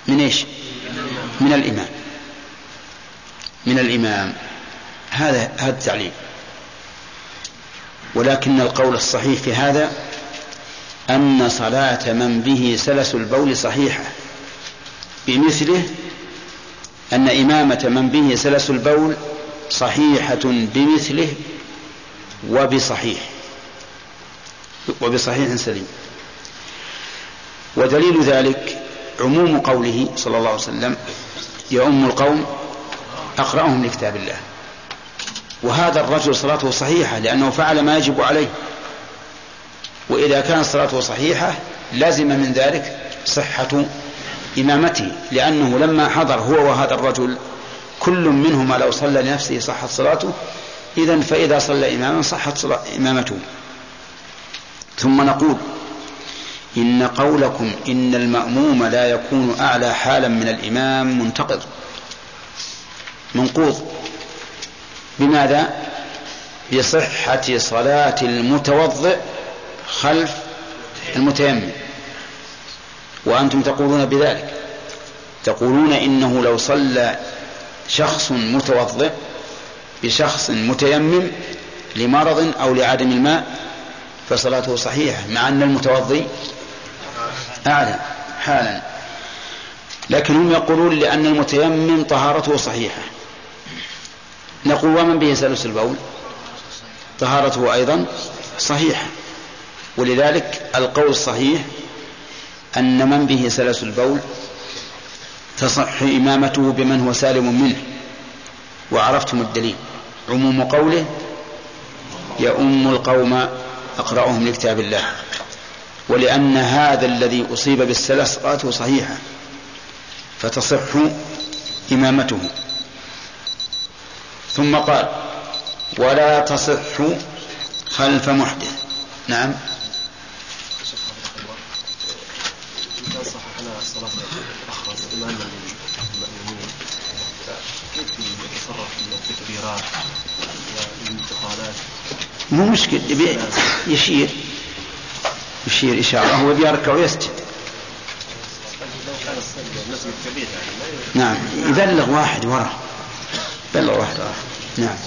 من إيش؟ من الإمام. من الإمام. هذا هذا التعليل. ولكن القول الصحيح في هذا أن صلاة من به سلس البول صحيحة. بمثله أن إمامة من به سلس البول صحيحة بمثله وبصحيح. وبصحيح سليم. ودليل ذلك عموم قوله صلى الله عليه وسلم يؤم القوم أقرأهم لكتاب الله. وهذا الرجل صلاته صحيحة لأنه فعل ما يجب عليه. وإذا كانت صلاته صحيحة لزم من ذلك صحة إمامته لأنه لما حضر هو وهذا الرجل كل منهما لو صلى لنفسه صحت صلاته إذا فإذا صلى إماما صحت إمامته. ثم نقول إن قولكم إن المأموم لا يكون أعلى حالا من الإمام منتقض. منقوض. بماذا؟ بصحة صلاة المتوضئ خلف المتيمم. وأنتم تقولون بذلك. تقولون إنه لو صلى شخص متوضئ بشخص متيمم لمرض أو لعدم الماء فصلاته صحيحة مع أن المتوضي أعلى حالا. لكن هم يقولون لأن المتيمم طهارته صحيحة. نقول ومن به سلس البول؟ طهارته أيضا صحيحة. ولذلك القول الصحيح أن من به سلس البول؟ تصح إمامته بمن هو سالم منه. وعرفتم الدليل. عموم قوله يؤم القوم أقرأهم لكتاب الله. ولأن هذا الذي أصيب بالسلس صلاته صحيحة. فتصح إمامته. ثم قال ولا تصح خلف محدث. نعم. مو مشكل يشير. يشير إشارة هو بيركع ويسجد. نعم يبلغ واحد وراه بلغ واحد وراه نعم.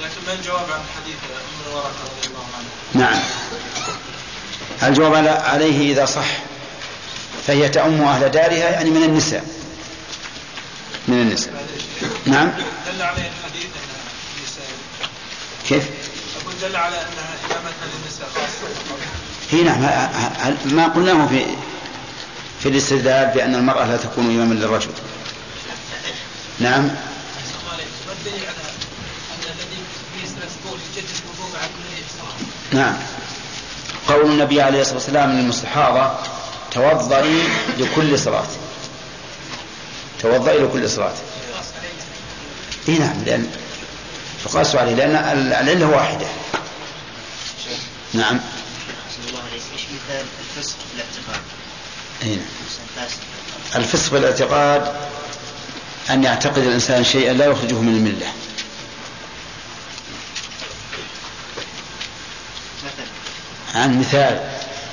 لكن ما الجواب عن حديث ابن ورقه رضي الله عنه؟ نعم الجواب عليه إذا صح؟ فهي تؤم أهل دارها يعني من النساء. من النساء نعم. دل عليه الحديث كيف؟ أقول دل على انها امامتها للنساء خاصة. هي نعم. ما قلناه في في الاستدلال بأن المرأة لا تكون إماما للرجل. نعم. ما الدليل على ان الذي فيه سلس بول يجدد الوضوء مع كل احترام؟ نعم. قول النبي عليه الصلاة والسلام للمستحاضة توضئي لكل صلاة. توضئي لكل صلاة إي نعم لأن فقاسوا عليه لأن ال- العلة واحدة. نعم. الله إيش مثال الفسق في الاعتقاد؟ إي نعم. الفسق بالاعتقاد أن يعتقد الإنسان شيئا لا يخرجه من الملة. عن مثال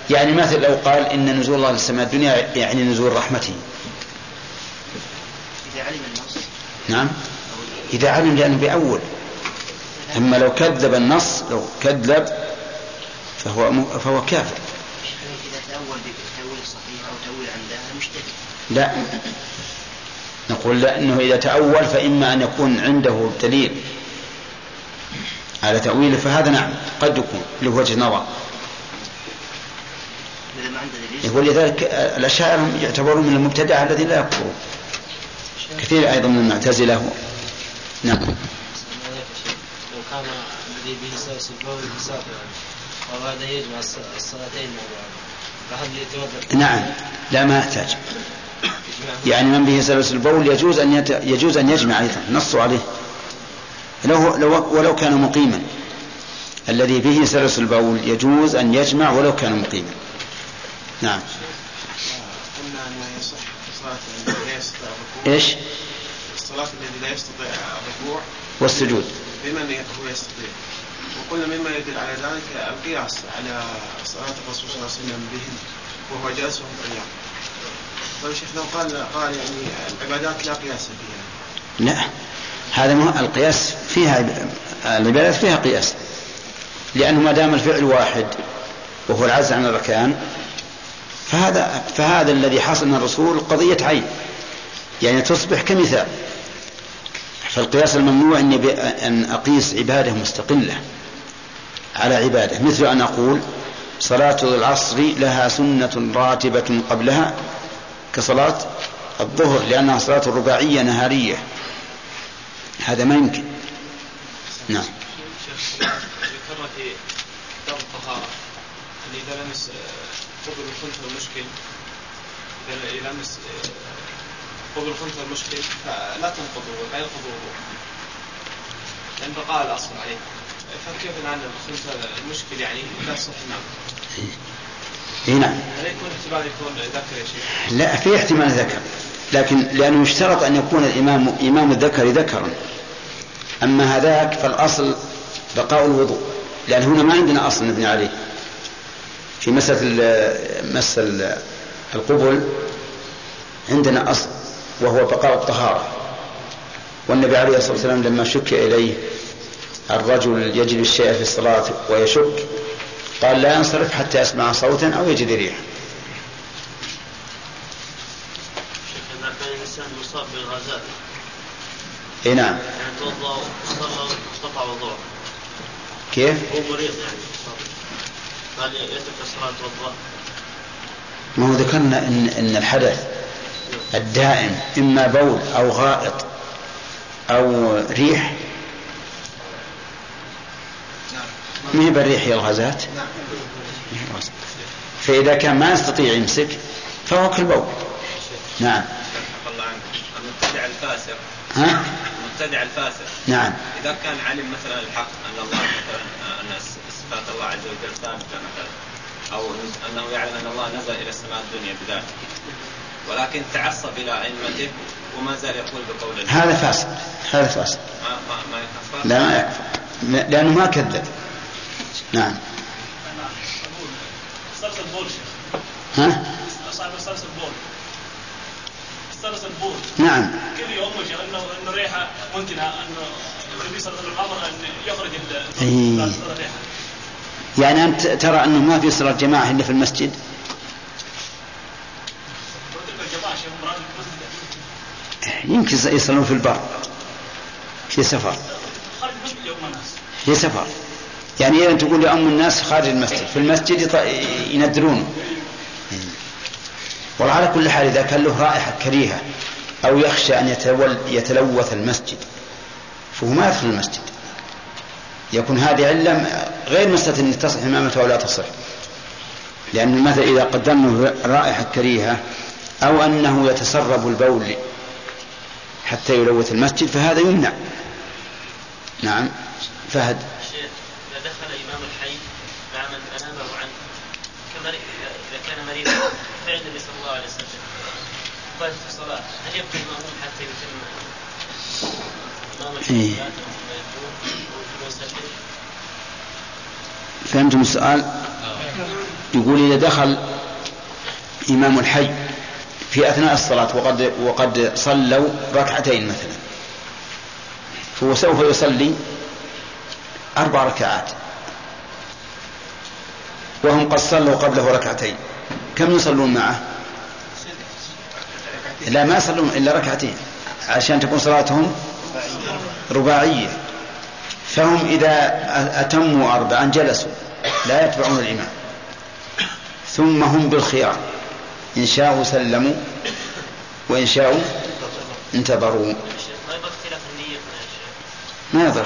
يعني مثل لو قال إن نزول الله للسماء الدنيا يعني نزول رحمته. علم النص. نعم. إذا علم لأنه بأول. أما لو كذب النص لو كذب فهو م- فهو كافر. إذا تأول بتاويل صحيح أو تاويل عمدها مجتهد لا. نقول لا إنه إذا تأول فإما أن يكون عنده دليل على تأويله فهذا نعم قد يكون له وجه نظر. ولذلك الأشاعرة هم يعتبرون من المبتدعة الذين لا يكفرون. كثير أيضا من المعتزلة. نعم. نعم. لا ما يحتاج؟ يعني من به سلس البول يجوز أن يت... يجوز أن يجمع أيضا. نصوا عليه. لو لو ولو كان مقيما. الذي به سلس البول يجوز أن يجمع ولو كان مقيما. نعم. قلنا أنه يصح صلاه الذي لا يستطيع الركوع إيش؟ الصلاة الذي لا يستطيع الركوع والسجود. بمن هو يستطيع وقلنا مما يدل على ذلك القياس على صلاة الرسول صلى الله عليه وسلم بهم وهو جالس وهم قيام طيب شيخ لو قال قال يعني العبادات لا قياس فيها. لا. هذا مه... القياس فيها عب- العبادات فيها قياس. لأنه ما دام الفعل واحد وهو العجز عن الأركان فهذا فهذا الذي حصل من الرسول قضية عين. يعني تصبح كمثال فالقياس الممنوع أن. أن أقيس عبادة مستقلة على عبادة مثل أن أقول صلاة العصر لها سنة راتبة قبلها كصلاة الظهر لأنها صلاة رباعية نهارية هذا ما يمكن نعم ذكرنا في كتاب الطهارة أن إذا لمس آه، قبل الخنثى المشكل إذا لمس آه، قبل الخنثى المشكل فلا تنقض الوضوء لا ينقض الوضوء. لأن بقاء الأصل عليه. فكيف الآن الخنثى المشكل يعني لا يصح النعم إي نعم. هل يكون احتمال يكون ذكر يا شيخ؟ لا في احتمال ذكر. لكن لأنه يشترط أن يكون الإمام إمام الذكر ذكرا. أما هذاك فالأصل بقاء الوضوء. لأن هنا ما عندنا أصل نبني عليه. في مسألة مس ال- القبل عندنا أصل. وهو بقاء الطهارة. والنبي عليه الصلاة والسلام لما شك إليه الرجل يجد الشيء في الصلاة ويشك قال لا ينصرف حتى يسمع صوتا أو يجد ريحا. إذا كان الإنسان مصاب بالغازات إي نعم. يعني توضأ وصلى قطع وضوءه. كيف؟ هو مريض يعني هل يترك الصلاة توضا؟ ما هو ذكرنا ان إن الحدث الدائم إما بول أو غائط أو ريح. ما هي بالريح هي الغازات؟ فإذا كان ما يستطيع يمسك فهو كالبول نعم. الله المبتدع الفاسق ها؟ المبتدع الفاسق نعم. إذا كان علم مثلا الحق أن الله مثلا أن صفات الله عز وجل ثابتة مثلا أو أنه يعلم أن الله نزل إلى السماء الدنيا بذلك ولكن تعصب إلى أئمته وما زال يقول بقول الله هذا فاسق هذا فاسق ما ما ما يكفر لا ما يكفر لأنه ما كذب. نعم. صلصة بول شيخ. ها؟ صلصة بول استأنس البول. نعم. كل يوم وجه انه انه ريحه منتنه انه النبي صلى الله عليه وسلم أن يخرج إيه. الريحه يعني أنت ترى أنه ما في صلاة جماعة إلا في المسجد وتلك الجماعه شيخ مراد المسجد يمكن يصلون في البر. في سفر. في سفر. يعني إذا تقول لأم الناس خارج المسجد. في المسجد يط- يندرون وعلى كل حال إذا كان له رائحة كريهة أو يخشى أن يتول يتلوث المسجد فهو ما يدخل المسجد. يكون هذه علة غير مسألة أن تصح إمامته أو لا تصح. لأن مثلا إذا قدمنا رائحة كريهة أو أنه يتسرب البول حتى يلوث المسجد فهذا يمنع. نعم. فهد. الشيخ إذا دخل إمام الحي مع من أمامه عنه كمريض إذا كان مريضا فعل النبي صلى الله عليه وسلم. قال في الصلاة هل يبقى المأموم حتى يتم إيه. فهمتم السؤال؟ يقول إذا دخل إمام الحي في أثناء الصلاة وقد وقد صلوا ركعتين مثلا. فهو سوف يصلي أربع ركعات. وهم قد صلوا قبله ركعتين. كم يصلون معه؟ لا ما يصلون إلا ركعتين. عشان تكون صلاتهم رباعية. فهم إذا أتموا أربعا جلسوا. لا يتبعون الإمام. ثم هم بالخيار. إن شاءوا سلموا وإن شاءوا انتظروا. ما يضر.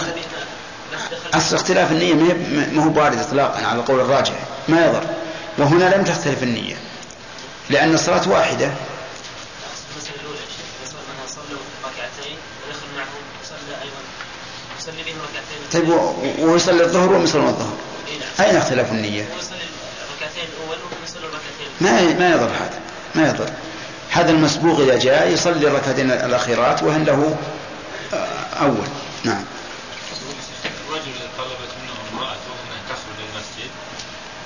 أصل اختلاف النية ما هو بارد إطلاقا على القول الراجح. ما يضر. وهنا لم تختلف النية. لأن الصلاة واحدة. طيب ويصلي الظهر يصلون الظهر. أين اختلاف النية؟ يصلي الركعتين الأول وهم يصلوا الركعتين ما ما يضر هذا ما يضر. هذا المسبوق إذا جاء يصلي الركعتين الأخيرات وهن له آه، أول. نعم. رجل طلبت منه امرأته أنها تخرج المسجد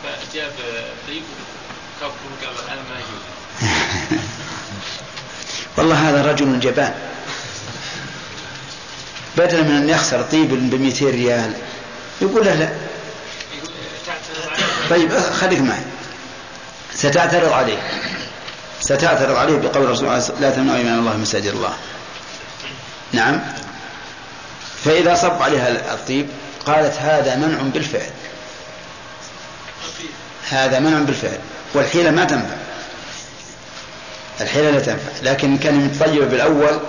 فجاب طيب وكفر قال أنا ما والله هذا رجل جبان. بدلا من أن يخسر طيب ب 200 ريال يقول له لا. طيب خليك معي. ستعترض عليه. ستعترض عليه بقول الرسول عليه لا تمنعوا إمام الله مساجد الله. نعم. فإذا صب عليها الطيب قالت هذا منع بالفعل. هذا منع بالفعل. والحيلة ما تنفع. الحيلة لا تنفع. لكن إن كان متطيب بالأول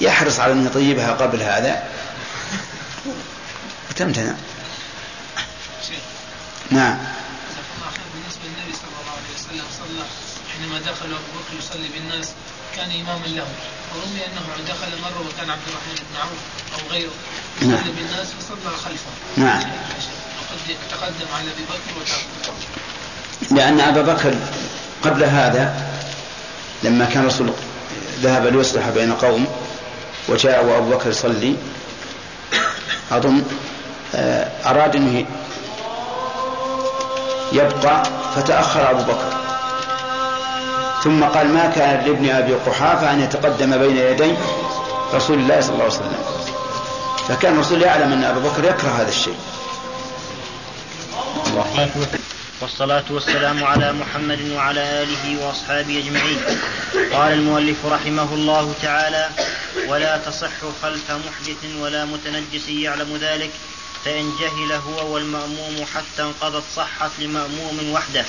يحرص على أن يطيبها قبل هذا. وتمتنع نعم بالنسبة للنبي صلى الله عليه وسلم صلى حينما دخل أبو بكر يصلي بالناس كان إماما له ورمي أنه دخل مرة وكان عبد الرحمن بن عوف أو غيره نعم. يصلي بالناس فصلى خلفه نعم. وقد تقدم على أبي بكر وتأخر لأن أبا بكر قبل هذا لما كان الرسول ذهب ليصلح بين قوم وجاء وأبو بكر يصلي أظن آه، أراد أنه يبقى فتأخر أبو بكر ثم قال ما كان لابن أبي قحافة أن يتقدم بين يدي رسول الله صلى الله عليه وسلم. فكان الرسول يعلم أن أبا بكر يكره هذا الشيء. والصلاة والسلام على محمد وعلى آله وأصحابه أجمعين. قال المؤلف رحمه الله تعالى ولا تصح خلف محدث ولا متنجس يعلم ذلك فإن جهل هو والمأموم حتى انقضت صحت لمأموم وحده.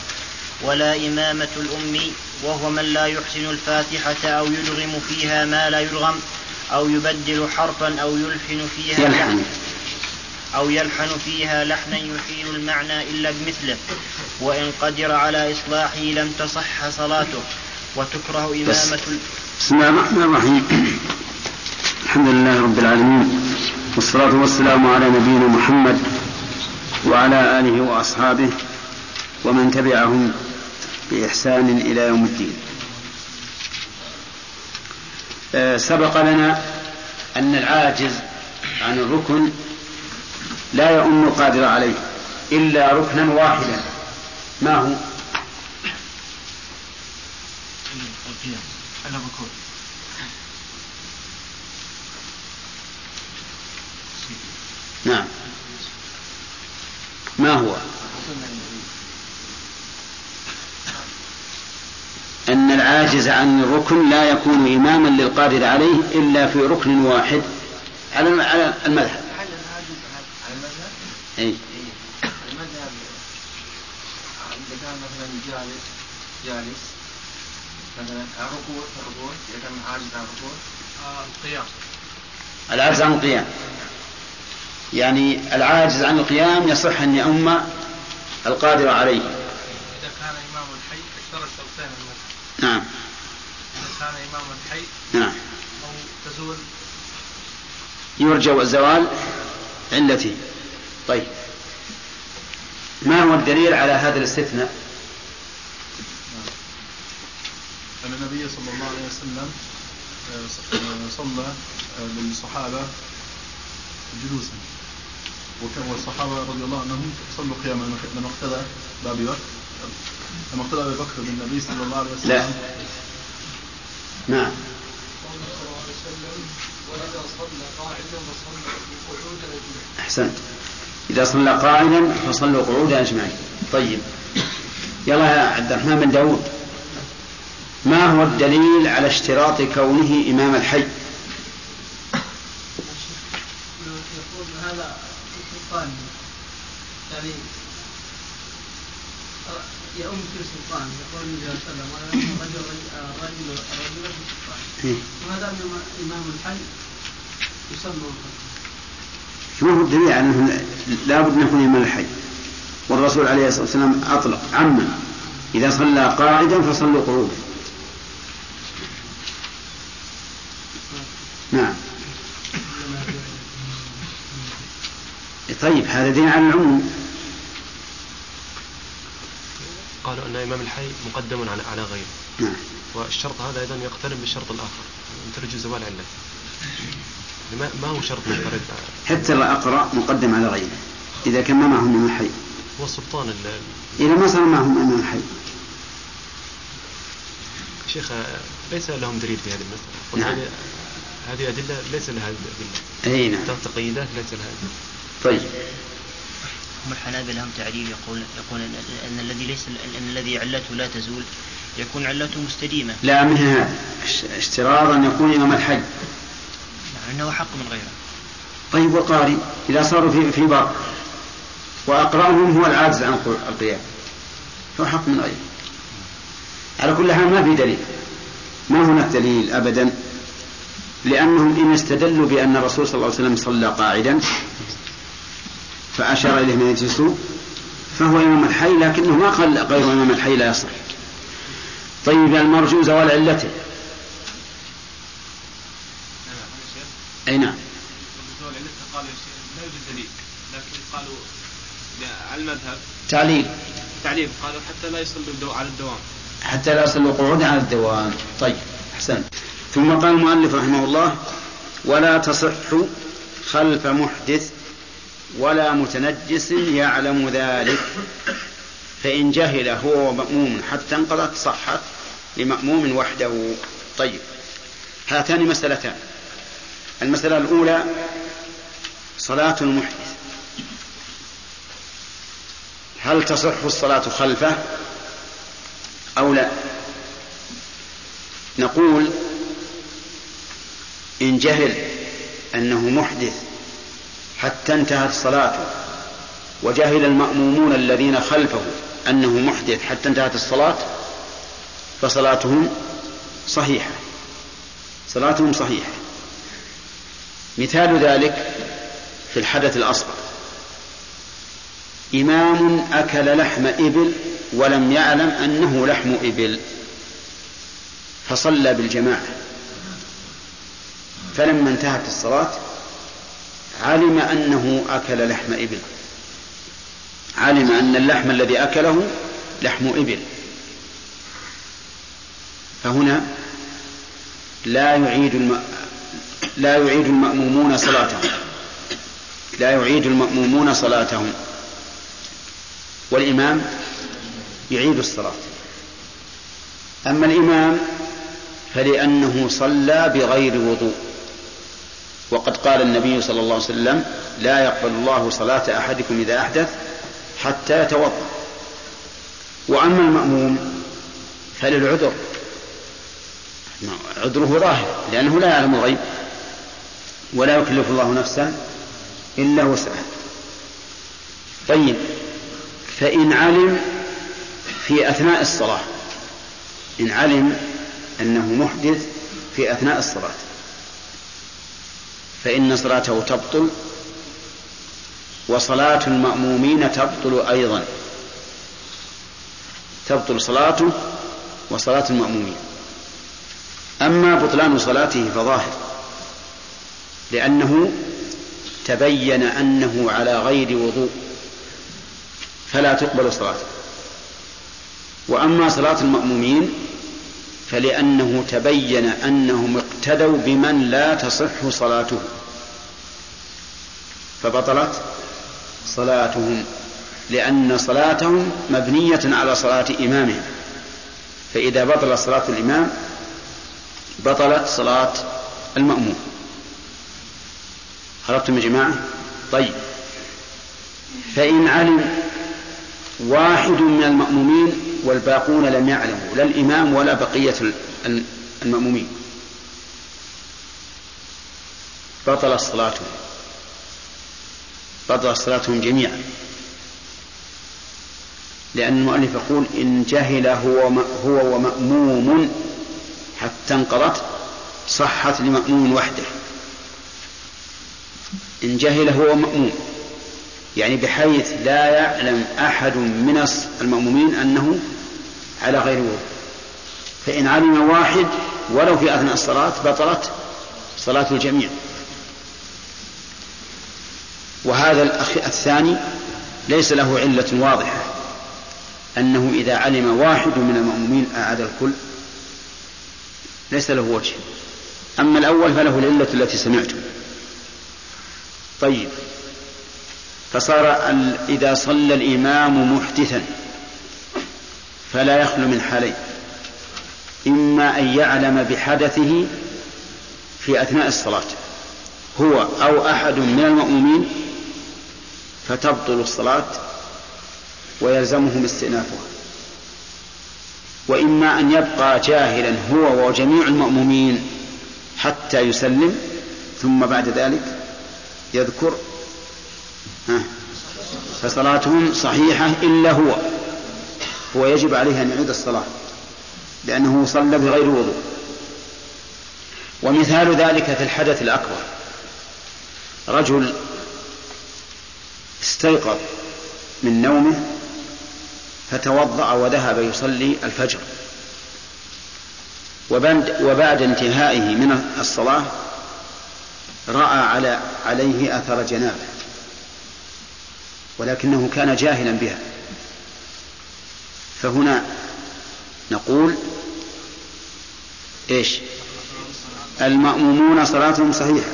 ولا إمامة الأمي وهو من لا يحسن الفاتحة أو يدغم فيها ما لا يدغم أو يبدل حرفا أو يلحن فيها يلحن. لحن أو يلحن فيها لحنا يحيل المعنى إلا بمثله وإن قدر على إصلاحه لم تصح صلاته وتكره. إمامة بسم الله الرحمن الرحيم الحمد لله رب العالمين والصلاة والسلام على نبينا محمد وعلى آله وأصحابه ومن تبعهم بإحسان إلى يوم الدين. آه، سبق لنا أن العاجز عن الركن لا يؤم القادر عليه إلا ركنا واحدا. ما هو؟ نعم. ما هو؟ أن العاجز عن الركن لا يكون إماما للقادر عليه إلا في ركن واحد. على على المذهب. أي المذهب إذا كان مثلا جالس جالس مثلا الركوع الركوع إذا كان عاجز عن الركوع القيام العاجز عن القيام. يعني العاجز عن القيام يصح أن يؤم القادر عليه إذا كان إمام الحي اشترى شرطين المذهب نعم. إذا كان إمام الحي نعم. أو تزول. يرجى الزوال علته طيب. ما هو الدليل على هذا الاستثناء؟ أن النبي صلى الله عليه وسلم آه، صلى آه، للصحابة جلوسا. وكان والصحابة رضي الله عنهم صلوا قياما لما اقتدى بأبي بكر. لما اقتدى أبي بكر بالنبي صلى الله عليه وسلم. لا. نعم. وإذا صلى قاعدا فصلى قعودا أجمعين أحسنت. إذا صلى قاعدا فصلوا قعودا أجمعين. طيب. يلا يا عبد الرحمن بن داود. ما هو الدليل على اشتراط كونه إمام الحي؟ يقول هذا يعني يؤم في سلطان يقول النبي صلى الله عليه وسلم رجل رجل رجل في سلطان. وهذا امام الحي يسمى ما هو الدليل على أنه لابد أن يكون إمام الحي. والرسول عليه الصلاة والسلام أطلق عما. إذا صلى قاعدا فصلوا قعودا نعم. طيب هذا دين على العموم. قالوا أن إمام الحي مقدم على على غيره. نعم والشرط هذا أيضا يقترن بالشرط الآخر ترجو زوال علته ما ما هو شرط منفرد حتى الأقرأ مقدم على غيره. إذا كان ما معهم إمام الحي. هو سلطان ال- إذا ما صار معهم إمام الحي. شيخ ليس لهم دليل في هذه المسألة. نعم. هذه- هذه أدلة ليس لها أدلة أي نعم. تقييدات ليس لها أدلة طيب. هم الحنابلة هم تعليل يقول يقول أن, الذي ليس أن الذي علته لا تزول يكون علته مستديمة. لا من هذا اش- اشتراط أن يكون إمام الحي مع أنه حق من غيره. طيب والقارئ إذا صاروا في في بر وأقرأهم هو العاجز عن القيام فهو حق من غيره. على كل حال ما في دليل. ما هناك دليل أبدا؟ لأنهم إن استدلوا بأن الرسول صلى الله عليه وسلم صلى قاعدا فأشار إليه من يجلسوا فهو إمام الحي لكنه ما قال غير إمام الحي لا يصح. طيب المرجو زوال علته. أي نعم. قالوا يا شيخ لا يوجد دليل لكن قالوا لا- على المذهب تعليل. تعليل قالوا حتى لا يصلوا على الدوام. حتى لا يصلوا قعودا على الدوام. طيب أحسنت. ثم قال المؤلف رحمه الله ولا تصح خلف محدث ولا متنجس يعلم ذلك. فإن جهل هو ومأموم حتى انقضت صحت لمأموم وحده. طيب هاتان مسألتان. المسألة الأولى صلاة المحدث. هل تصح الصلاة خلفه أو لا؟ نقول إن جهل أنه محدث حتى انتهت صلاته. وجهل المأمومون الذين خلفه أنه محدث حتى انتهت الصلاة فصلاتهم صحيحة. صلاتهم صحيحة. مثال ذلك في الحدث الأصغر. إمام أكل لحم إبل ولم يعلم أنه لحم إبل فصلى بالجماعة. فلما انتهت الصلاة علم أنه أكل لحم إبل. علم أن اللحم الذي أكله لحم إبل. فهنا لا يعيد الم... لا يعيد المأمومون صلاتهم. لا يعيد المأمومون صلاتهم. والإمام يعيد الصلاة. أما الإمام فلأنه صلى بغير وضوء. وقد قال النبي صلى الله عليه وسلم لا يقبل الله صلاة أحدكم إذا أحدث حتى يتوضأ. وأما المأموم فللعذر. عذره ظاهر لأنه لا يعلم الغيب ولا يكلف الله نفسا إلا وسعها. طيب فإن علم في أثناء الصلاة إن علم أنه محدث في أثناء الصلاة. فإن صلاته تبطل وصلاة المأمومين تبطل أيضا. تبطل صلاته وصلاة المأمومين. أما بطلان صلاته فظاهر لأنه تبين أنه على غير وضوء فلا تقبل صلاته. وأما صلاة المأمومين فلأنه تبين أنهم اقتدوا بمن لا تصح صلاته. فبطلت صلاتهم لأن صلاتهم مبنية على صلاة إمامهم. فإذا بطلت صلاة الإمام بطلت صلاة المأموم. عرفتم يا جماعة؟ طيب. فإن علم واحد من المأمومين والباقون لم يعلموا لا الإمام ولا بقية المأمومين. بطلت صلاتهم. بطلت صلاتهم جميعا. لأن المؤلف يقول إن جهل هو هو ومأموم حتى انقضت صحت لمأموم وحده. إن جهل هو مأموم يعني بحيث لا يعلم أحد من المأمومين أنه على غير وضوء فإن علم واحد ولو في أثناء الصلاة بطلت صلاة الجميع. وهذا الأخ الثاني ليس له علة واضحة أنه إذا علم واحد من المأمومين أعاد الكل ليس له وجه. أما الأول فله العلة التي سمعتم طيب. فصار إذا صلى الإمام محدثا فلا يخلو من حالين. إما أن يعلم بحدثه في أثناء الصلاة هو أو أحد من المأمومين فتبطل الصلاة ويلزمهم استئنافها. وإما أن يبقى جاهلا هو وجميع المأمومين حتى يسلم ثم بعد ذلك يذكر ها فصلاتهم صحيحة إلا هو هو يجب عليه أن يعيد الصلاة لأنه صلى بغير وضوء. ومثال ذلك في الحدث الأكبر رجل استيقظ من نومه فتوضأ وذهب يصلي الفجر. وبعد انتهائه من الصلاة رأى على عليه أثر جنابه ولكنه كان جاهلا بها. فهنا نقول إيش؟ المأمومون صلاتهم صحيحة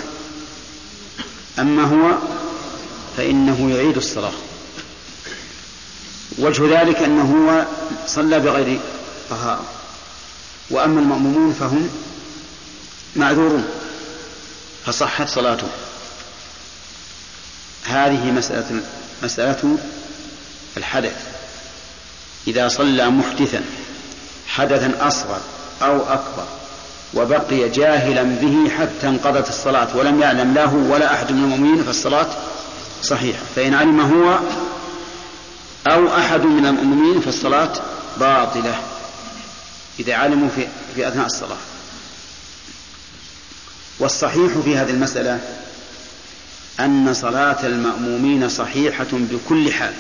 أما هو فإنه يعيد الصلاة وجه ذلك أنه هو صلى بغير طهارة. وأما المأمومون فهم معذورون فصحت صلاته. هذه مسألة مسألة الحدث. إذا صلى محدثا حدثا أصغر أو أكبر وبقي جاهلا به حتى انقضت الصلاة ولم يعلم له ولا أحد من المؤمنين فالصلاة صحيحة فإن علم هو أو أحد من المؤمنين فالصلاة باطلة. إذا علموا في, في أثناء الصلاة. والصحيح في هذه المسألة أن صلاة المأمومين صحيحة بكل حال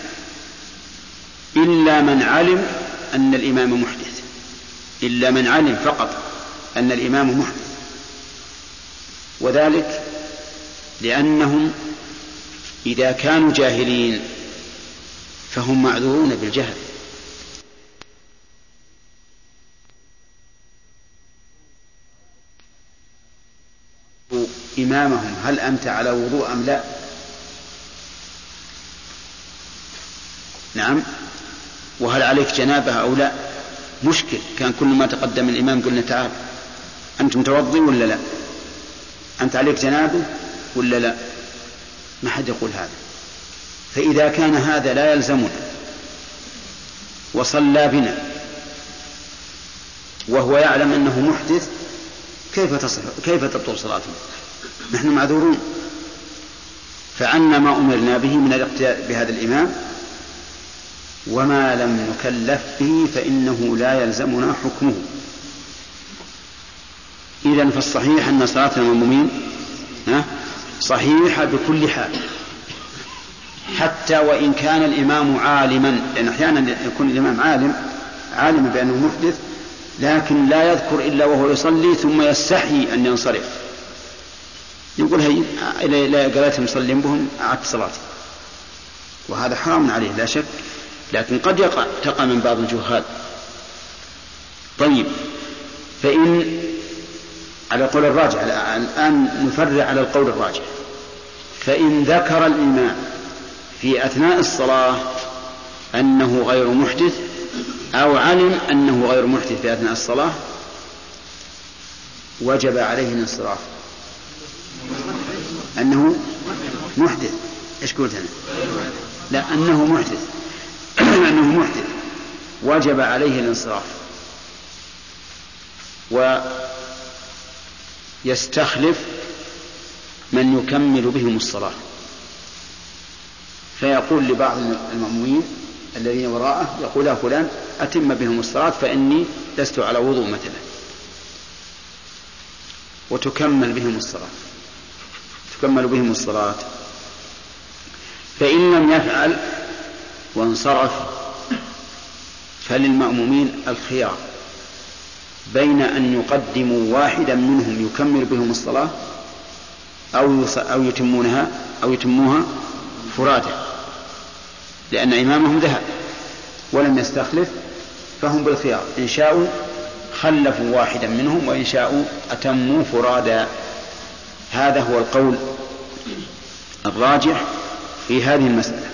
إلا من علم أن الإمام محدث. إلا من علم فقط أن الإمام محدث. وذلك لأنهم إذا كانوا جاهلين فهم معذورون بالجهل. إمامهم هل أنت على وضوء أم لا؟ نعم. وهل عليك جنابة أو لا؟ مشكل. كان كل ما تقدم الإمام قلنا تعال أنت متوضي ولا لا؟ أنت عليك جنابة ولا لا؟ ما حد يقول هذا. فإذا كان هذا لا يلزمنا وصلى بنا وهو يعلم أنه محدث كيف تصح كيف تبطل صلاته؟ نحن معذورون. فعنا ما أمرنا به من الاقتداء بهذا الإمام. وما لم نكلف به فإنه لا يلزمنا حكمه. إذا فالصحيح أن صلاة المأمومين صحيحة بكل حال. حتى وإن كان الإمام عالما لأن أحيانا يكون الإمام عالم عالما بأنه محدث لكن لا يذكر إلا وهو يصلي ثم يستحي أن ينصرف. يقول هي إذا قرأتهم مصلين بهم أعدت صلاتي وهذا حرام عليه لا شك. لكن قد يقع تقع من بعض الجهال. طيب فإن على القول الراجح الآن نفرع على القول الراجح. فإن ذكر الإمام في أثناء الصلاة أنه غير محدث أو علم أنه غير محدث في أثناء الصلاة وجب عليه الانصراف. أنه محدث. إيش قلت أنا؟ لا أنه محدث. أنه محدث. وجب عليه الانصراف. ويستخلف من يكمل بهم الصلاة. فيقول لبعض المأمومين الذين وراءه يقول يا فلان أتم بهم الصلاة فإني لست على وضوء مثلا. وتكمل بهم الصلاة. تكمل بهم الصلاة. فإن لم يفعل وانصرف فللمأمومين الخيار. بين أن يقدموا واحدا منهم يكمل بهم الصلاة أو أو يتمونها أو يتموها فرادى لأن إمامهم ذهب ولم يستخلف فهم بالخيار. إن شاءوا خلفوا واحدا منهم وإن شاءوا أتموا فرادا. هذا هو القول الراجح في هذه المسألة.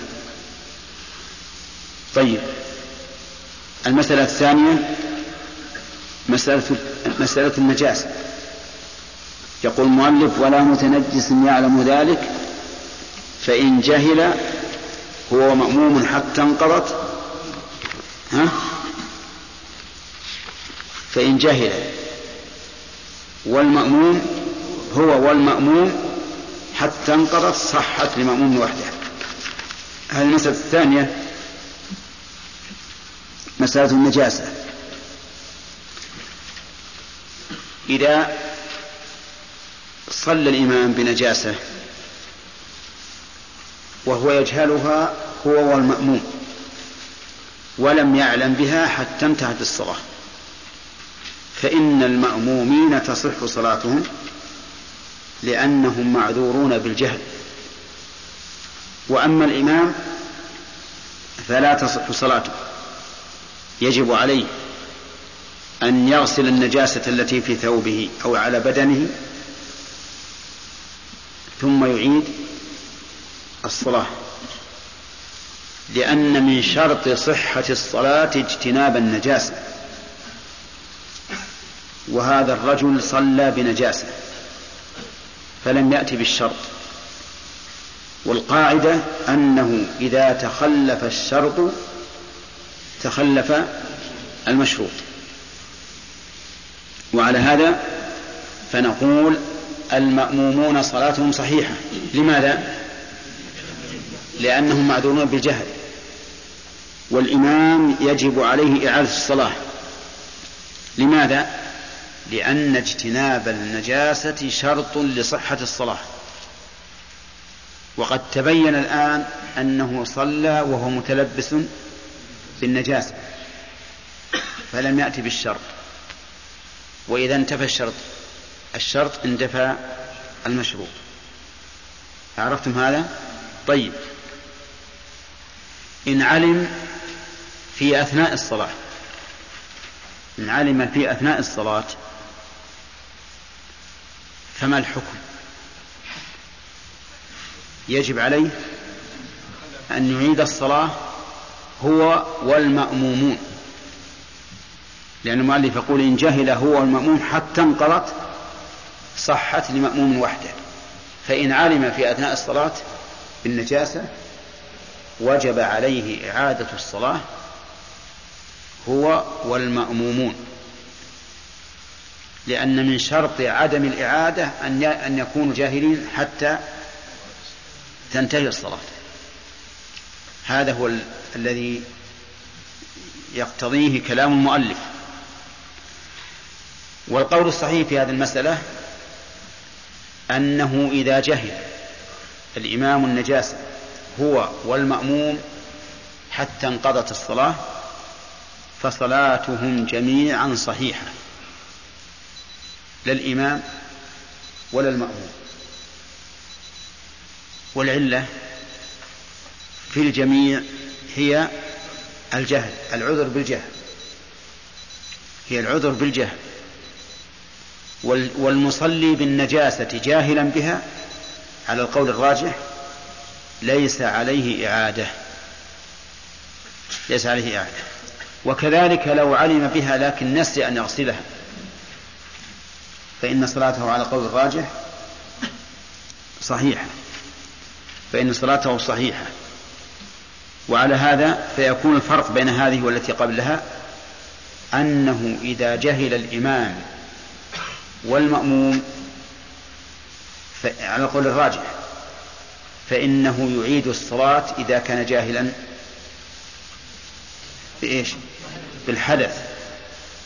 طيب المسألة الثانية مسألة مسألة النجاسة. يقول المؤلف ولا متنجس يعلم ذلك فإن جهل هو مأموم حتى انقضت. ها؟ فإن جهل والمأموم هو والمأموم حتى انقضت صحت لمأموم وحده. هذه المسألة الثانية مسألة النجاسة. إذا صلى الإمام بنجاسة وهو يجهلها هو والمأموم ولم يعلم بها حتى انتهت الصلاة. فإن المأمومين تصح صلاتهم لأنهم معذورون بالجهل. وأما الإمام فلا تصح صلاته يجب عليه أن يغسل النجاسة التي في ثوبه أو على بدنه ثم يعيد الصلاة. لأن من شرط صحة الصلاة اجتناب النجاسة. وهذا الرجل صلى بنجاسة فلم يأتي بالشرط. والقاعدة أنه إذا تخلف الشرط تخلف المشروط. وعلى هذا فنقول المأمومون صلاتهم صحيحة. لماذا؟ لأنهم معذورون بالجهل. والإمام يجب عليه إعادة الصلاة. لماذا؟ لأن اجتناب النجاسة شرط لصحة الصلاة. وقد تبين الآن أنه صلى وهو متلبس بالنجاسة فلم يأتي بالشرط. وإذا انتفى الشرط. الشرط اندفى المشروط عرفتم هذا؟ طيب. إن علم في أثناء الصلاة. إن علم في أثناء الصلاة فما الحكم؟ يجب عليه أن يعيد الصلاة هو والمأمومون. لأن المؤلف يقول إن جهل هو المأموم حتى انقضت صحت لمأموم وحده. فإن علم في أثناء الصلاة بالنجاسة وجب عليه إعادة الصلاة هو والمأمومون. لأن من شرط عدم الإعادة أن أن يكونوا جاهلين حتى تنتهي الصلاة. هذا هو ال... الذي يقتضيه كلام المؤلف. والقول الصحيح في هذه المسألة أنه إذا جهل الإمام النجاسة هو والمأموم حتى انقضت الصلاة فصلاتهم جميعا صحيحة لا الإمام ولا المأموم. والعلة في الجميع هي الجهل العذر بالجهل هي العذر بالجهل. والمصلي بالنجاسة جاهلا بها على القول الراجح ليس عليه إعادة. ليس عليه إعادة. وكذلك لو علم بها لكن نسي أن يغسلها. فإن صلاته على قول الراجح صحيحة. فإن صلاته صحيحة. وعلى هذا فيكون الفرق بين هذه والتي قبلها أنه إذا جهل الإمام والمأموم على القول الراجح فإنه يعيد الصلاة إذا كان جاهلا. بإيش؟ بالحدث.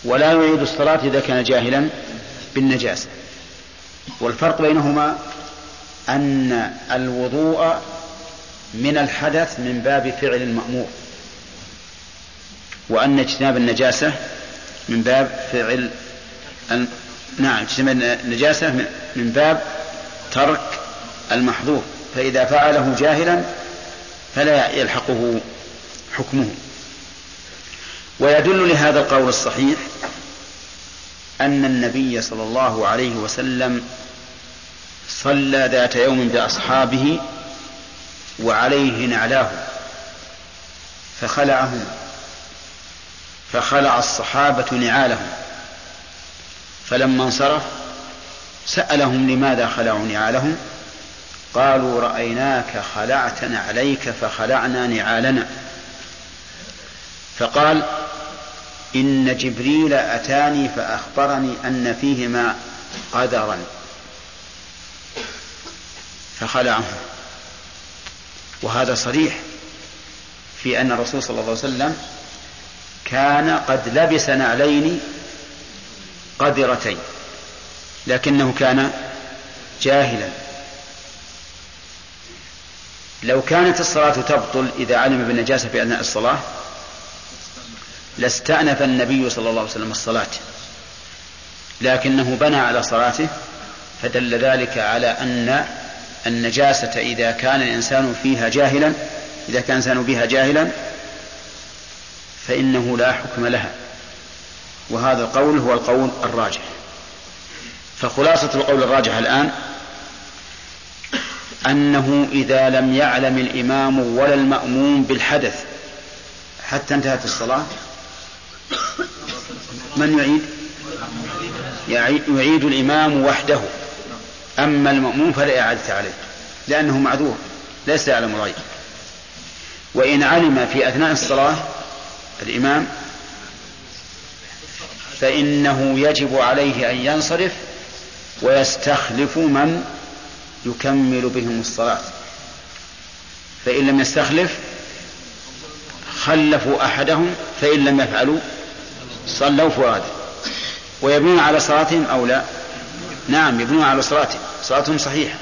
ولا يعيد الصلاة إذا كان جاهلا بالنجاسة. والفرق بينهما أن الوضوء من الحدث من باب فعل المأمور وأن اجتناب النجاسة من باب فعل نعم اجتناب النجاسة من باب ترك المحظور. فإذا فعله جاهلا فلا يلحقه حكمه. ويدل لهذا القول الصحيح أن النبي صلى الله عليه وسلم صلى ذات يوم بأصحابه وعليه نعلاه فخلعهما فخلع الصحابة نعالهم. فلما انصرف سألهم لماذا خلعوا نعالهم قالوا رأيناك خلعت نعليك فخلعنا نعالنا. فقال إن جبريل أتاني فأخبرني أن فيهما قدرا. فخلعه. وهذا صريح في أن الرسول صلى الله عليه وسلم كان قد لبس نعلين قذرتين لكنه كان جاهلا. لو كانت الصلاة تبطل إذا علم بالنجاسة في أثناء الصلاة لاستأنف النبي صلى الله عليه وسلم الصلاة. لكنه بنى على صلاته فدل ذلك على أن النجاسة إذا كان الإنسان فيها جاهلا إذا كان الإنسان بها جاهلا فإنه لا حكم لها. وهذا القول هو القول الراجح. فخلاصة القول الراجح الآن أنه إذا لم يعلم الإمام ولا المأموم بالحدث حتى انتهت الصلاة من يعيد؟ يعيد الإمام وحده. أما المأموم فلا إعادة عليه لأنه معذور ليس يعلم الغيب وإن علم في أثناء الصلاة الإمام فإنه يجب عليه أن ينصرف ويستخلف من يكمل بهم الصلاة. فإن لم يستخلف خلفوا أحدهم فإن لم يفعلوا صلوا فؤاد. ويبنون على صلاتهم أو لا؟ نعم يبنون على صلاتهم. صلاتهم صحيحة.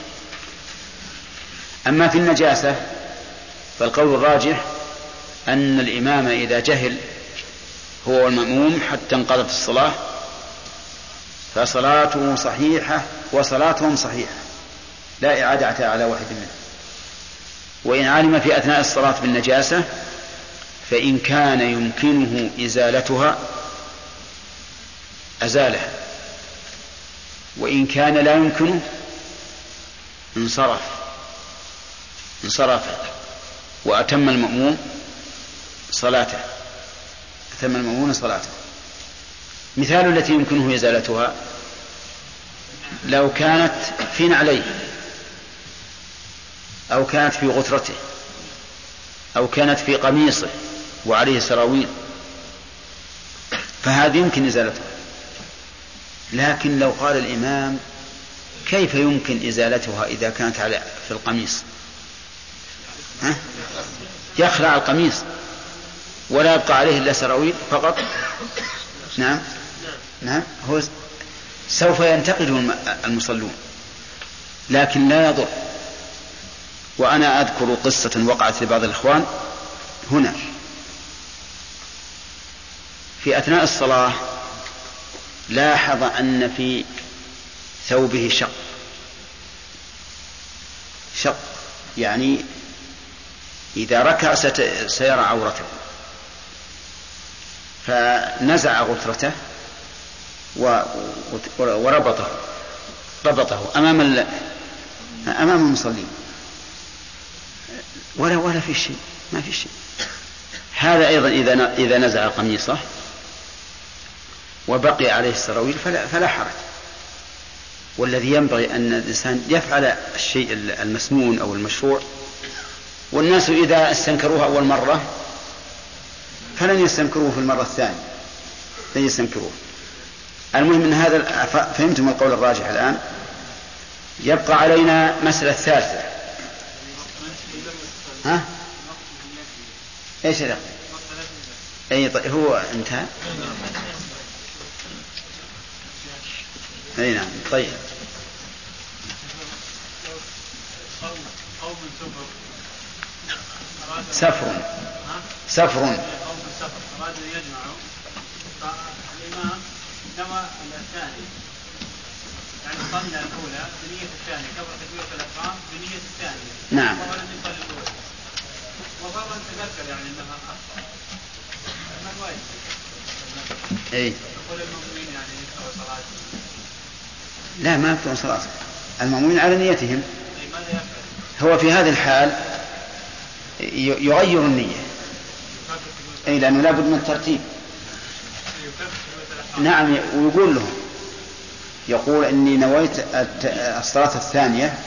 أما في النجاسة فالقول الراجح أن الإمام إذا جهل هو والمأموم حتى انقضت الصلاة فصلاته صحيحة وصلاتهم صحيحة لا إعادة على واحد منهم. وإن علم في أثناء الصلاة بالنجاسة فإن كان يمكنه إزالتها أزالها. وإن كان لا يمكنه انصرف انصرف وأتم المأموم صلاته. أتم المأمون صلاته. مثال التي يمكنه إزالتها لو كانت في نعليه أو كانت في غترته أو كانت في قميصه وعليه سراويل فهذه يمكن إزالتها لكن لو قال الإمام كيف يمكن إزالتها إذا كانت على في القميص؟ ها؟ يخلع القميص. ولا يبقى عليه إلا سراويل فقط؟ نعم. نعم. هو سوف ينتقد المصلون. لكن لا يضر. وأنا أذكر قصة وقعت لبعض الإخوان هنا. في أثناء الصلاة لاحظ أن في ثوبه شق. شق. يعني إذا ركع سيرى عورته. فنزع غترته وربطه ربطه أمام أمام المصلين. ولا ولا في شيء ما في شيء. هذا أيضا إذا إذا نزع قميصه وبقي عليه السراويل فلا, فلا حرج. والذي ينبغي أن الإنسان يفعل الشيء المسنون أو المشروع. والناس إذا استنكروه أول مرة فلن يستنكروه في المرة الثانية. لن يستنكروه. المهم من هذا فهمتم القول الراجح الآن؟ يبقى علينا مسألة ثالثة. ها؟ إيش هذا؟ أي طيب هو انتهى؟ أي نعم طيب. سفر. سفر. أرادوا يجمعوا فالإمام نوى الثاني. يعني صلى الأولى بنية الثانية كبر تكبيرة الإحرام بنية الثانية. نعم. وهو لم يصلي الأولى. وفورا تذكر يعني أنها أخطأ ما الواجب؟ اي يقول المؤمنين يعني يكره صلاة. لا ما يكون صلاة. المأمومين على نيتهم. يفعل؟ هو في هذه الحال يغير النية. أي لأنه لابد من الترتيب. نعم ويقول لهم يقول إني نويت الصلاة الثانية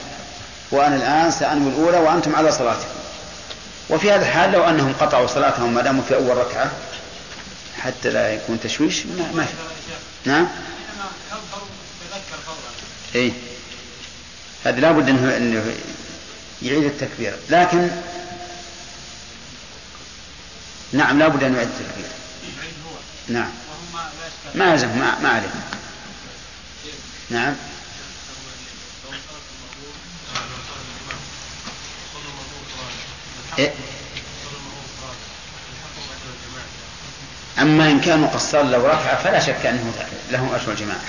وأنا الآن سأنوي الأولى وأنتم على صلاتكم. وفي هذا الحال لو أنهم قطعوا صلاتهم ما داموا في أول ركعة حتى لا يكون تشويش ما, في. نعم؟ اي هذا لابد انه إنه يعيد التكبير. لكن نعم لابد أن يعيد التكبير نعم. ما يلزم ما, ما عليه نعم. إيه؟ أما إن كانوا قد صلوا ركعة فلا شك أنه لهم أجر الجماعة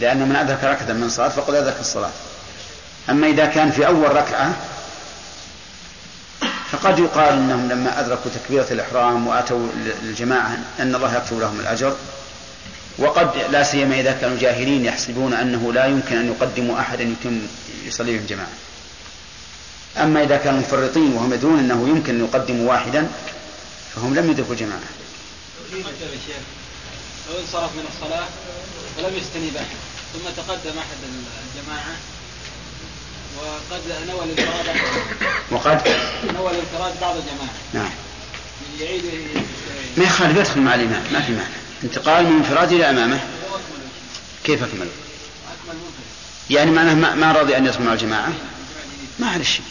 لأن من أدرك ركعة من صلاة فقد أدرك الصلاة. أما إذا كان في أول ركعة فقد يقال أنهم لما أدركوا تكبيرة الإحرام وأتوا للجماعة أن الله يكتب لهم الأجر وقد لا سيما إذا كانوا جاهلين يحسبون أنه لا يمكن أن يقدموا أحدا يتم يصلي بهم جماعة أما إذا كانوا مفرطين وهم يدرون أنه يمكن أن يقدموا واحدا فهم لم يدركوا جماعة لو انصرف من الصلاة ولم يستنيب أحد ثم تقدم أحد الجماعة وقد نوى الانفراد وقد؟ نوى الانفراد بعض الجماعة نعم. يعيد ما يخالف يدخل مع الإمام. ما في معنى انتقال من انفراد إلى أمامه. كيف أكمل؟ يعني معناه ما, ما راضي أن يدخل مع الجماعة؟ ما على شيء.